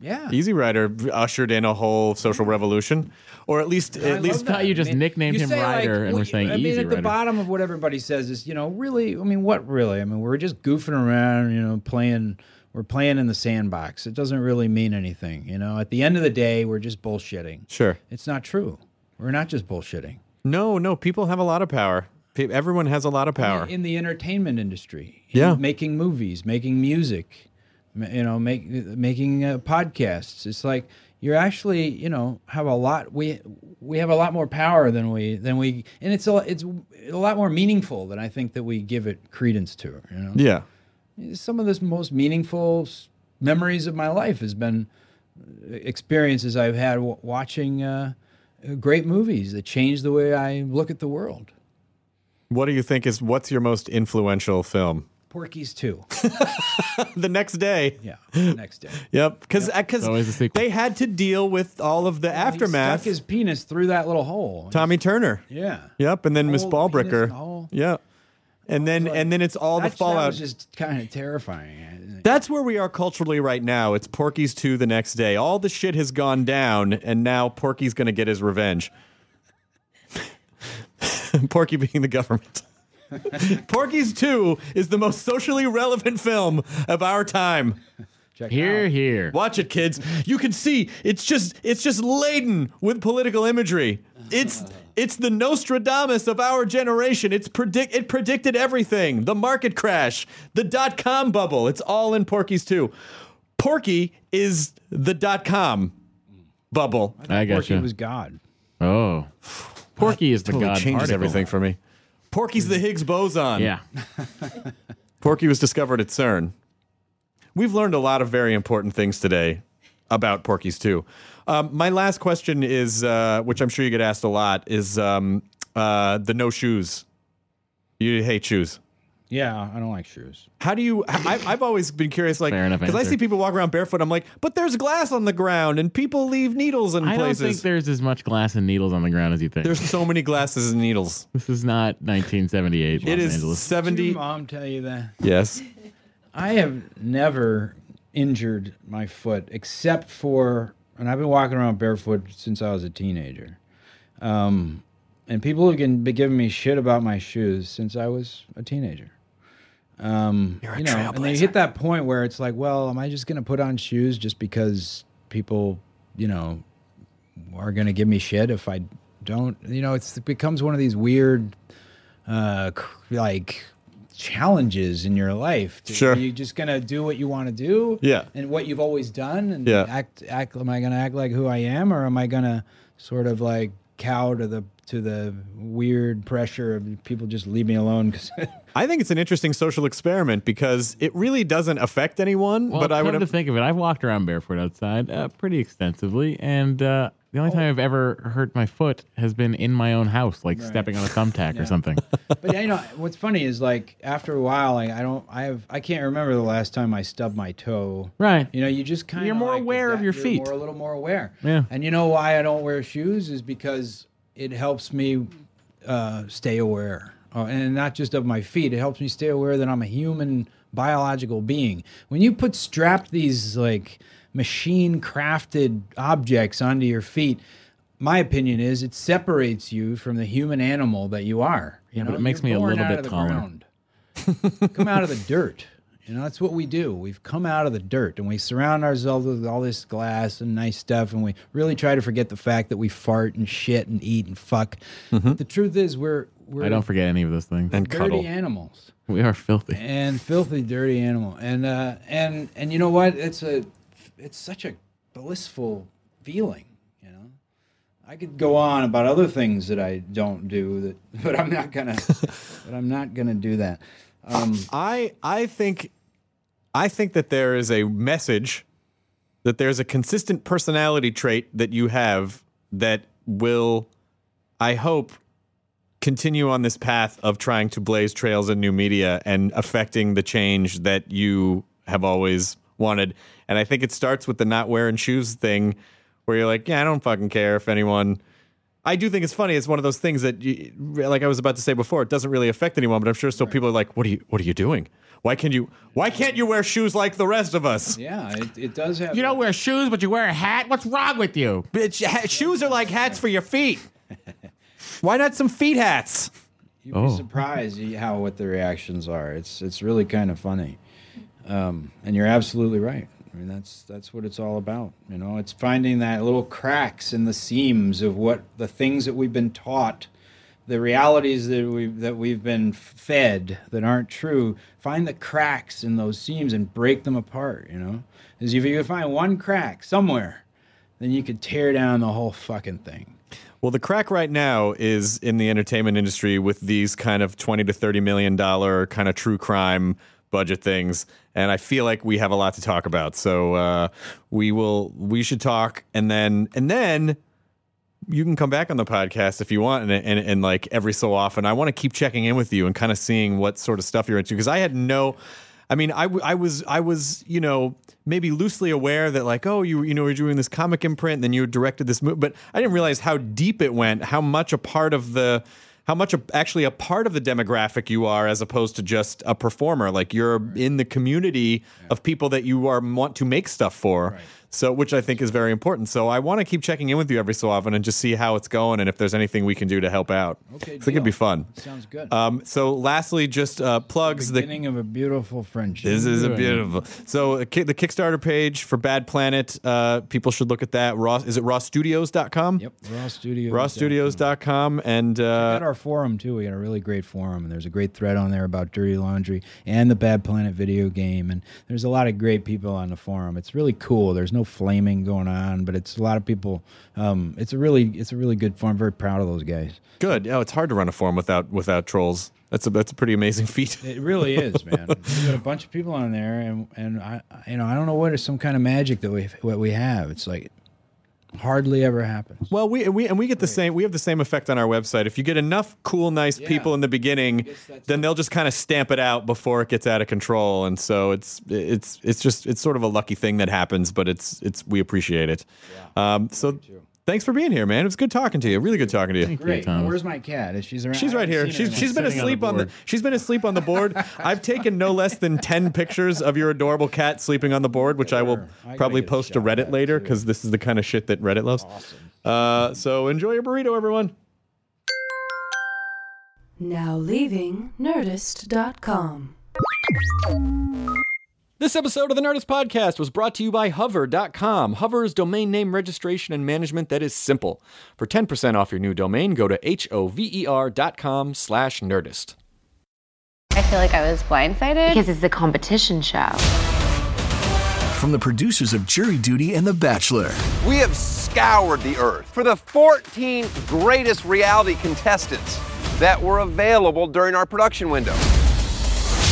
Yeah, Easy Rider ushered in a whole social revolution, or at least at love least that. thought you just nicknamed him say, Ryder and we're saying I mean, Easy at the Rider. bottom of what everybody says is, you know, really. I mean, what really? I mean, we're just goofing around, you know, playing. We're playing in the sandbox. It doesn't really mean anything, you know. At the end of the day, we're just bullshitting. sure. It's not true. We're not just bullshitting. No, no, people have a lot of power. Everyone has a lot of power. in the entertainment industry. in Yeah. making movies, making music, you know, make making uh, podcasts. It's like you're actually, you know, have a lot. We we have a lot more power than we than we, and it's a it's a lot more meaningful than I think that we give it credence to. You know, Yeah. some of the most meaningful memories of my life has been uh, experiences I've had w- watching uh, uh, great movies that changed the way I look at the world. What do you think is what's your most influential film? Porky's 2. The next day. Yeah, the next day. Yep, because because uh, Always a they had to deal with all of the He aftermath. stuck his penis through that little hole. Tommy Turner. Yeah. Yep, and then Miss Hole, penis in Balbricker. the. Yep, and then and then it's all the That's, that fallout. was just kind of terrifying. That's where we are culturally right now. It's Porky's 2 the next day. All the shit has gone down, and now Porky's going to get his revenge. Porky being the government. Porky's 2 is the most socially relevant film of our time. Check Here, out. here. Watch it, kids. You can see it's just it's just laden with political imagery. It's it's the Nostradamus of our generation. It's predict it predicted everything. The market crash, the dot com bubble. It's all in Porky's 2. Porky is the dot com bubble. I got Porky you. was God. Oh, Porky is the Totally god changes everything for me. Porky's the Higgs boson. Yeah. Porky was discovered at CERN. We've learned a lot of very important things today about Porky's 2. Um, my last question is, uh, which I'm sure you get asked a lot, is um, uh, the no shoes. You hate shoes. Yeah, I don't like shoes. How do you? I, I've always been curious, like, Fair enough because I answer. see people walk around barefoot. I'm like, but there's glass on the ground, and people leave needles in places. I don't places. think there's as much glass and needles on the ground as you think. there's so many glasses and needles. this is not 1978 Los It is Angeles. Did seventy. mom tell you that? Yes. I have never injured my foot except for, and I've been walking around barefoot since I was a teenager. Um, and people have been been giving me shit about my shoes since I was a teenager. Um, You're a you know, and then you hit that point where it's like, well, am I just going to put on shoes just because people, you know, are going to give me shit if I don't? You know, it's, it becomes one of these weird, uh, like challenges in your life. To- Sure. Are you just going to do what you want to do? Yeah. And what you've always done and Yeah. act, act, am I going to act like who I am or am I going to sort of like cow to the, to the weird pressure of people just leave me alone? 'cause I think it's an interesting social experiment because it really doesn't affect anyone. Well, but I come would to think of it, I've walked around barefoot outside uh, pretty extensively, and uh, the only time I've ever hurt my foot has been in my own house, like stepping on a thumbtack or something. but you know what's funny is like after a while like i don't i have i can't remember the last time i stubbed my toe Right. you know you just kind of You're more aware of your feet. more a little more aware Yeah. and you know why i don't wear shoes is because it helps me uh, stay aware uh, and not just of my feet it helps me stay aware that i'm a human biological being when you put strap these like machine crafted objects onto your feet my opinion is it separates you from the human animal that you are. You know, but it makes You're me a little bit taller. come out of the dirt. You know, that's what we do. We've come out of the dirt and we surround ourselves with all this glass and nice stuff, and we really try to forget the fact that we fart and shit and eat and fuck. The truth is, we're we're I don't forget any of those things. and dirty cuddle. animals we are filthy. and filthy, dirty animal. And uh, and and you know what? It's a it's such a blissful feeling. You know, I could go on about other things that I don't do that, but I'm not gonna. but I'm not gonna do that. Um, I I think I think that there is a message that there's a consistent personality trait that you have that will I hope continue on this path of trying to blaze trails in new media and affecting the change that you have always wanted. And I think it starts with the not wearing shoes thing where you're like, yeah, I don't fucking care if anyone I do think it's funny. It's one of those things that, you, like I was about to say before, it doesn't really affect anyone. But I'm sure still people are like, "What are you? What are you doing? Why can you? Why can't you wear shoes like the rest of us? yeah, it, it does have. You don't wear shoes, but you wear a hat. What's wrong with you? Bitch, ha- shoes are like hats for your feet. Why not some feet hats? You'd be Oh. surprised how what the reactions are. It's it's really kind of funny, um, and you're absolutely right. I mean that's that's what it's all about. You know, it's finding that little cracks in the seams of what the things that we've been taught, the realities that we that we've been fed that aren't true. Find the cracks in those seams and break them apart. You know, because if you can find one crack somewhere, then you could tear down the whole fucking thing. Well, the crack right now is in the entertainment industry with these kind of twenty to thirty million dollar kind of true crime budget things, and I feel like we have a lot to talk about. So uh, we will, we should talk, and then and then you can come back on the podcast if you want, and and, and like every so often, I want to keep checking in with you and kind of seeing what sort of stuff you're into because I had no. I mean, I, I was I was you know maybe loosely aware that like oh you you know you're doing this comic imprint and then you directed this movie, but I didn't realize how deep it went, how much a part of the how much a, actually a part of the demographic you are as opposed to just a performer. Like you're in the community of people that you are want to make stuff for. So, which I think is very important. So, I want to keep checking in with you every so often and just see how it's going and if there's anything we can do to help out. Okay, I think it'd be fun. Sounds good. Um, so, lastly, just uh, plugs the Beginning of a beautiful friendship. this is a beautiful. So uh, ki- the Kickstarter page for Bad Planet, uh, people should look at that. Ross is it rawstudios.com? Yep, Raw Studios. Rawstudios.com and uh, At our forum too, we got a really great forum, and there's a great thread on there about dirty laundry and the Bad Planet video game, and there's a lot of great people on the forum. It's really cool. There's no flaming going on, but it's a lot of people. Um, it's a really, it's a really good forum. Very proud of those guys. good. Oh, it's hard to run a forum without without trolls. That's a that's a pretty amazing feat. It really is, man. we got a bunch of people on there, and and I, you know, I don't know what is some kind of magic that we what we have. It's like hardly ever happens. Well, we we and we get the same. We have the same effect on our website. If you get enough cool, nice people in the beginning, then they'll just kind of stamp it out before it gets out of control. And so it's it's it's just it's sort of a lucky thing that happens, but it's it's we appreciate it. Um, so thanks for being here, man. It was good talking to you. Really good talking to you. Thank Great. Thomas. Where's my cat? Is she's around? She's right here. She's she's been Sitting on the asleep on the, board. she's been asleep on the board. I've taken no less than ten pictures of your adorable cat sleeping on the board, which I will I probably post to Reddit later because this is the kind of shit that Reddit loves. Uh, so enjoy your burrito, everyone. Now leaving Nerdist.com. This episode of the Nerdist Podcast was brought to you by Hover.com. Hover is domain name registration and management that is simple. For 10% off your new domain, go to H-O-V-E-R.com slash Nerdist. I feel like I was blindsided because it's a competition show. From the producers of Jury Duty and The Bachelor We have scoured the earth for the 14 greatest reality contestants that were available during our production window.